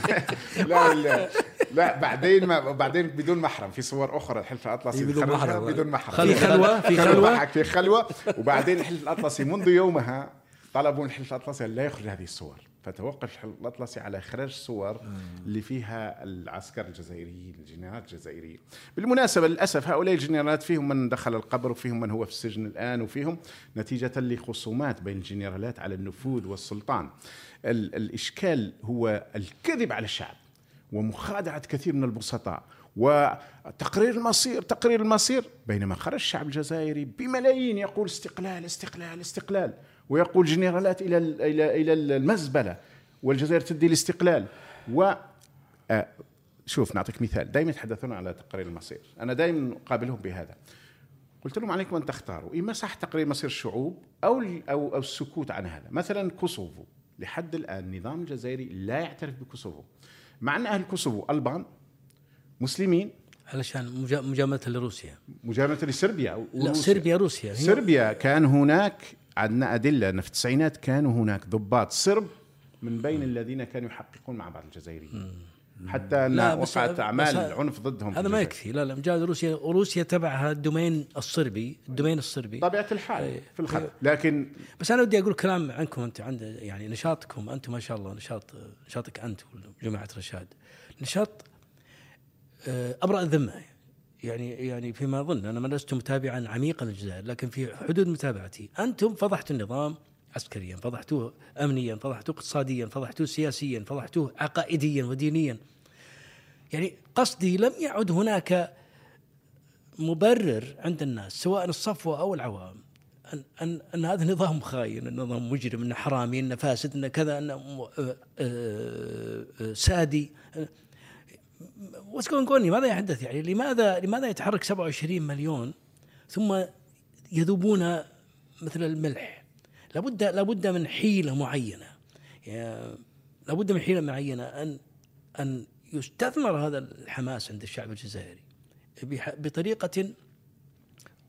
لا لا. لا بعدين ما بعدين بدون محرم. في صور أخرى الحلف الأطلسي بدون محرم. بدون محرم. في خلوة في بضحك في خلوة. وبعدين الحلف الأطلسي منذ يومها طلبوا من الحلف الأطلسي لا يخرج هذه الصور. فتوقف الحلف الأطلسي على اخراج الصور اللي فيها العسكر الجزائريين الجنرالات الجزائريين بالمناسبة للأسف هؤلاء الجنرالات فيهم من دخل القبر وفيهم من هو في السجن الآن وفيهم نتيجة لخصومات بين الجنرالات على النفوذ والسلطان. ال- الإشكال هو الكذب على الشعب ومخادعة كثير من البسطاء وتقرير المصير تقرير المصير بينما خرج الشعب الجزائري بملايين يقول استقلال استقلال استقلال. ويقول جنرالات إلى ال- إلى إلى المزبلة والجزائر تدي الاستقلال. و آه، شوف نعطيك مثال. دائما يتحدثون على تقرير المصير. أنا دائما أقابلهم بهذا. قلت لهم عليكم أن تختاروا. إما صح تقرير مصير الشعوب أو أو أو السكوت عن هذا. مثلا كوسوفو. لحد الآن النظام الجزائري لا يعترف بكوسوفو. مع أن أهل كوسوفو ألبان مسلمين. علشان مجا- مجاملة لروسيا. مجاملة لصربيا لا. صربيا روسيا. صربيا كان هناك عندنا أدلة أن في التسعينات كانوا هناك ضباط صرب من بين الذين كانوا يحققون مع بعض الجزائريين. حتى أن وقعت أعمال عنف ضدهم هذا ما. يكفي. لا لا مجال روسيا وروسيا تبعها ال domain الصربي ال domain الصربي. طبيعة الحال في الخط. لكن بس أنا ودي أقول كلام عنكم انت عند يعني نشاطكم أنتم ما شاء الله نشاط نشاطك أنت وجماعة رشاد. نشاط آه، أبرأ الذمة. يعني يعني فيما اظن أنا ما لست متابعا عميقا للجزائر لكن في حدود متابعتي أنتم فضحتوا النظام عسكريا فضحتوه امنيا فضحتوه اقتصاديا فضحتوه سياسيا فضحتوه عقائديا ودينيا يعني قصدي لم يعد هناك مبرر عند الناس سواء الصفوه أو العوام أن أن أن هذا نظام خاين، النظام مجرم، انه حرامي، انه فاسد، انه كذا، انه آه، آه، آه، سادي. What's going ماذا يحدث يعني؟ لماذا لماذا يتحرك 27 مليون ثم يذوبون مثل الملح؟ لابد لابد من حيلة معينة. يا- لابد من حيلة معينة أن أن يستثمر هذا الحماس عند الشعب الجزائري بطريقة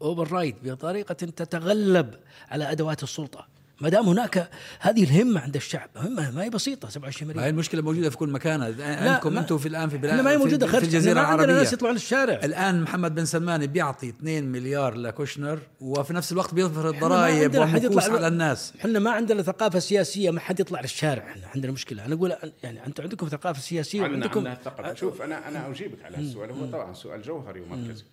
override بطريقة تتغلب على أدوات السلطة ما دام هناك هذه الهمة عند الشعب همة ما هي بسيطة 27 ما هي مليون المشكلة موجودة في كل مكان. عندكم أنتم في الآن في بلاد ما هي موجودة في خارج الجزيرة ما عندنا العربية. ناس يطلعون للشارع. الآن محمد بن سلمان بيعطي 2 مليار لكوشنر وفي نفس الوقت بيفرض إحنا ما ضرائب عندنا حد ومكوس على الناس. إحنا ما عندنا ثقافة سياسية ما حد يطلع للشارع إحنا عندنا مشكلة. أنا أقول يعني أنتم عندكم ثقافة سياسية عندنا وعندكم عندنا ثقافة. شوف أنا أنا أجيبك على السؤال. هو طبعا سؤال جوهري ومركزي.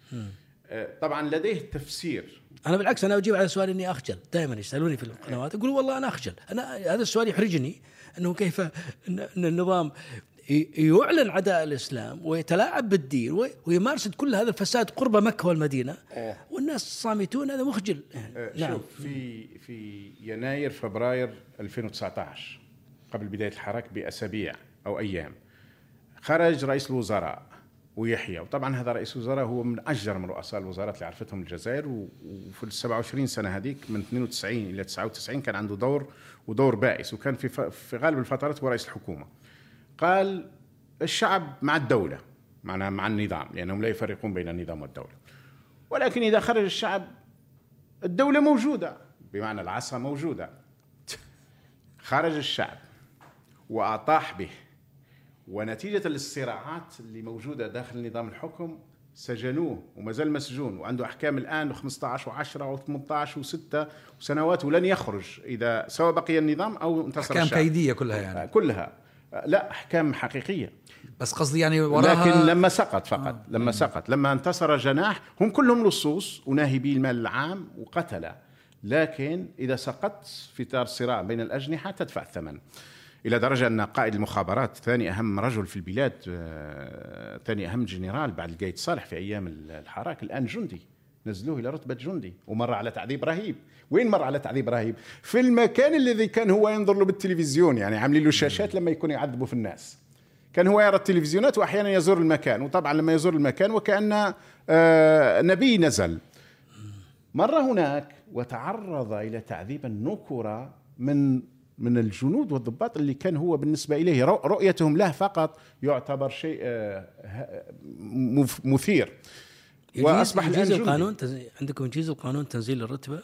طبعا لديه تفسير. أنا بالعكس أنا أجيب على سؤال إني أخجل. دائما يسألوني في القنوات أقول والله أنا أخجل. أنا هذا السؤال يحرجني إنه كيف ان النظام يعلن عداء الإسلام ويتلاعب بالدين وي- ويمارس كل هذا الفساد قرب مكة والمدينة. والناس صامتون هذا مخجل. يعني آه، نعم. شوف في في يناير فبراير 2019 قبل بداية الحراك بأسابيع أو أيام خرج رئيس الوزراء ويحيى وطبعا هذا رئيس الوزراء هو من اشجر من رؤساء الوزارات اللي عرفتهم الجزائر وفي ال 27 سنة هذيك من 92 إلى 99 كان عنده دور ودور بائس وكان في في غالب الفترات هو رئيس الحكومة. قال الشعب مع الدولة معناها مع النظام لأنهم لا يفرقون بين النظام والدولة. ولكن إذا خرج الشعب الدولة موجودة بمعنى العصا موجودة. خرج الشعب وأطاح به. ونتيجة الصراعات اللي موجودة داخل نظام الحكم سجنوه وما زال مسجون وعنده أحكام الآن 15 و10 و18 و6 سنوات ولن يخرج إذا سواء بقي النظام أو انتصر أحكام الشعب. كيدية كلها يعني. كلها. لا أحكام حقيقية. بس قصدي يعني وراها لكن لما سقط فقط لما سقط لما انتصر جناح هم كلهم لصوص وناهبي المال العام وقتله لكن إذا سقطت في إطار الصراع بين الأجنحة تدفع الثمن. إلى درجة أن قائد المخابرات ثاني أهم رجل في البلاد آه، ثاني أهم جنرال بعد القايد صالح في أيام الحراك الآن جندي. نزلوه إلى رتبة جندي ومر على تعذيب رهيب. وين مر على تعذيب رهيب؟ في المكان الذي كان هو ينظر له بالتلفزيون يعني عاملين له شاشات لما يكون يعذبوا في الناس. كان هو يرى التلفزيونات واحيانا يزور المكان وطبعا لما يزور المكان وكأن آه، نبي نزل. مر هناك وتعرض إلى تعذيب النكرة من من الجنود والضباط اللي كان هو بالنسبة إليه رؤ- رؤيتهم له فقط يعتبر شيء آه، مثير. يجيز جندي. القانون؟ تنزيل عندكم يجيز القانون تنزيل الرتبة؟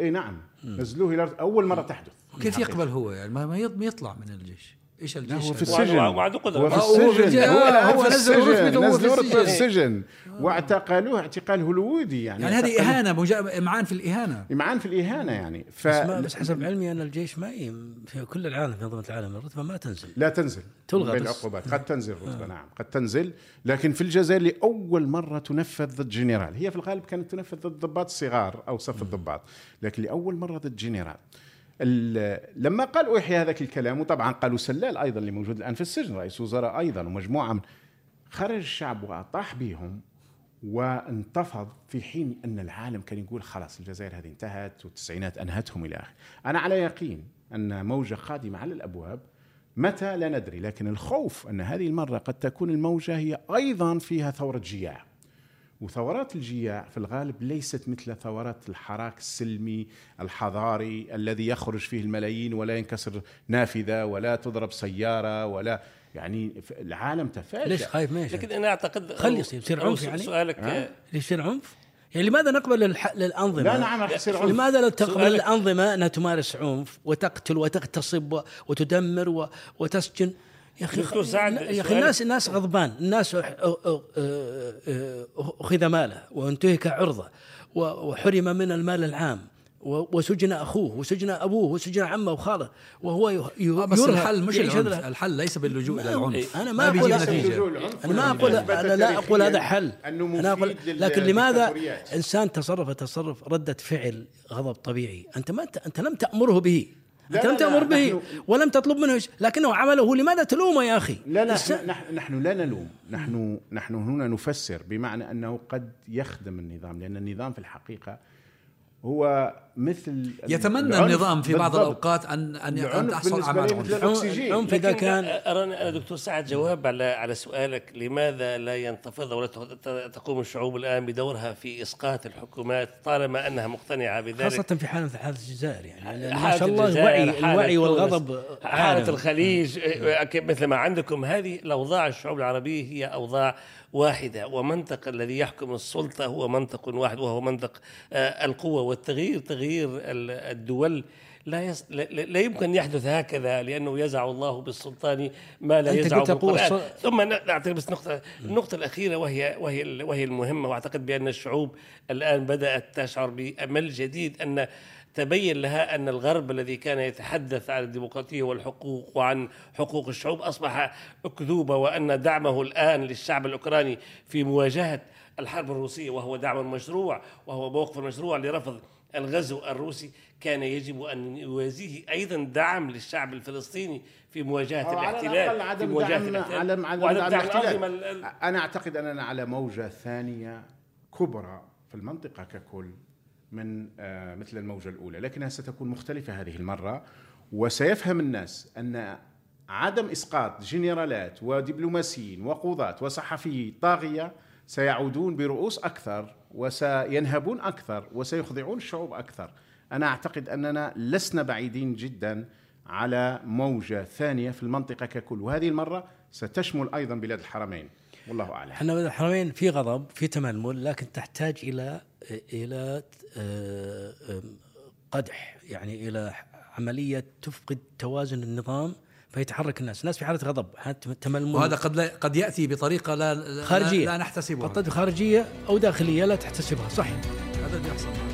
اي نعم. نزلوه إلى أول مرة تحدث. كيف يقبل هو يعني؟ ما ما يط- ما يطلع من الجيش. إيش الجيش هو في؟ السجن. وعنده-. هو في آه، السجن. هو آه، في نزل السجن. رتبته في واعتقلوه اعتقال هلوودي يعني. يعني هذه. إهانة مجا- معان في الإهانة. معان في الإهانة يعني. ف بس, بس حسب علمي أن الجيش ما. في كل العالم في منظمه العالم الرتبة ما تنزل. لا تنزل. تلغى بين بس. العقوبات. قد تنزل رتبه نعم. قد تنزل. لكن في الجزائر لأول مرة تنفذ ضد جنرال. هي في الغالب كانت تنفذ ضد ضباط الصغار أو صف الضباط. لكن لأول مرة ضد جنرال. ال- لما قال أوحي هذاك الكلام وطبعا قالوا سلال أيضا اللي موجود الآن في السجن رئيس وزراء أيضا ومجموعة من خرج الشعب وأطاح بهم وانتفض في حين أن العالم كان يقول خلاص الجزائر هذه انتهت والتسعينات أنهتهم إلى اخره. أنا على يقين أن موجة قادمه على الأبواب متى لا ندري لكن الخوف أن هذه المرة قد تكون الموجة هي أيضا فيها ثورة جياع. وثورات الجياع في الغالب ليست مثل ثورات الحراك السلمي الحضاري الذي يخرج فيه الملايين ولا ينكسر نافذة ولا تضرب سيارة ولا يعني العالم تفاجأ ليش خايف ما يشاء؟ لكن أنا اعتقد خلي يصير- يصير عنف يعني؟ سؤالك؟ آه، ليش يصير عنف؟ يعني لماذا نقبل الح... للأنظمة لا نعم راح يصير عنف لماذا لا تقبل سؤالك- الأنظمة أنها تمارس عنف وتقتل وتغتصب وتدمر و... وتسجن يا أخي يا أخي الناس الناس غضبان. الناس أخذ ماله وانتهك عرضه و- وحرم من المال العام و- وسجن أخوه وسجن أبوه وسجن عمه وخاله وهو آه بس يرهق- الحل مش العنف. الحل ليس باللجوء إلى العنف. أنا ما أقول أنا ما أقول أنا لا أقول هذا حل. أنا أقول لكن لماذا. إنسان تصرف تصرف ردة فعل غضب طبيعي؟ أنت ما انت, أنت لم تأمره به. أنت لم تأمر به ولم تطلب منه شيء لكنه عمله لماذا تلومه يا أخي؟ لا لا الس- نحن, نحن- نحن لا نلوم. نحن نحن هنا نفسر بمعنى أنه قد يخدم النظام لأن النظام في الحقيقة هو مثل يتمنى العنف النظام في بعض بالضبط. الأوقات ان أن تحصل على لي العنف مثل الأكسجين. العنف إذا كان اراني أنا دكتور سعد جواب على على سؤالك لماذا لا ينتفض ولا تقوم الشعوب الآن بدورها في إسقاط الحكومات طالما أنها مقتنعة بذلك خاصة في حاله حالة الجزائر يعني ما شاء الله الوعي الوعي والغضب عالم. الخليج آه، مثل ما عندكم هذه الأوضاع الشعوب العربية هي أوضاع واحدة ومنطق الذي يحكم السلطة هو منطق واحد وهو منطق آه، القوة والتغيير تغيير ال- الدول لا, يص... لا, يمكن أن يحدث هكذا لأنه يزع الله بالسلطان ما لا يزع بالقرآن السل- ثم ن- نعطي بس نقطة النقطة الأخيرة وهي وهي وهي المهمة وأعتقد بأن الشعوب الآن بدأت تشعر بأمل جديد أن تبين لها أن الغرب الذي كان يتحدث عن الديمقراطية والحقوق وعن حقوق الشعوب أصبح أكذوبة وأن دعمه الآن للشعب الأوكراني في مواجهة الحرب الروسية وهو دعم مشروع وهو موقف مشروع لرفض الغزو الروسي كان يجب أن يوازيه أيضا دعم للشعب الفلسطيني في مواجهة أو على الاحتلال الأقل في عدم مواجهة دعم الاحتلال عدم عدم وعدم دعم دعم الاحتلال أنا أعتقد أننا على موجة ثانية كبرى في المنطقة ككل من آه، مثل الموجة الأولى لكنها ستكون مختلفة هذه المرة وسيفهم الناس أن عدم إسقاط جنرالات ودبلوماسيين وقضاة وصحفيين طاغية سيعودون برؤوس أكثر وسينهبون أكثر وسيخضعون الشعوب أكثر. أنا أعتقد أننا لسنا بعيدين جدا على موجة ثانية في المنطقة ككل وهذه المرة ستشمل أيضا بلاد الحرمين. والله أعلم. إحنا بلد الحرمين في غضب في تململ لكن تحتاج إلى إلى آه، آه، قدح يعني إلى عملية تفقد توازن النظام فيتحرك الناس، الناس في حالة غضب، حاله تململ وهذا قد لا قد يأتي بطريقة لا خارجية. لا نحتسبها. قد خارجية أو داخلية لا تحتسبها صح هذا اللي بيحصل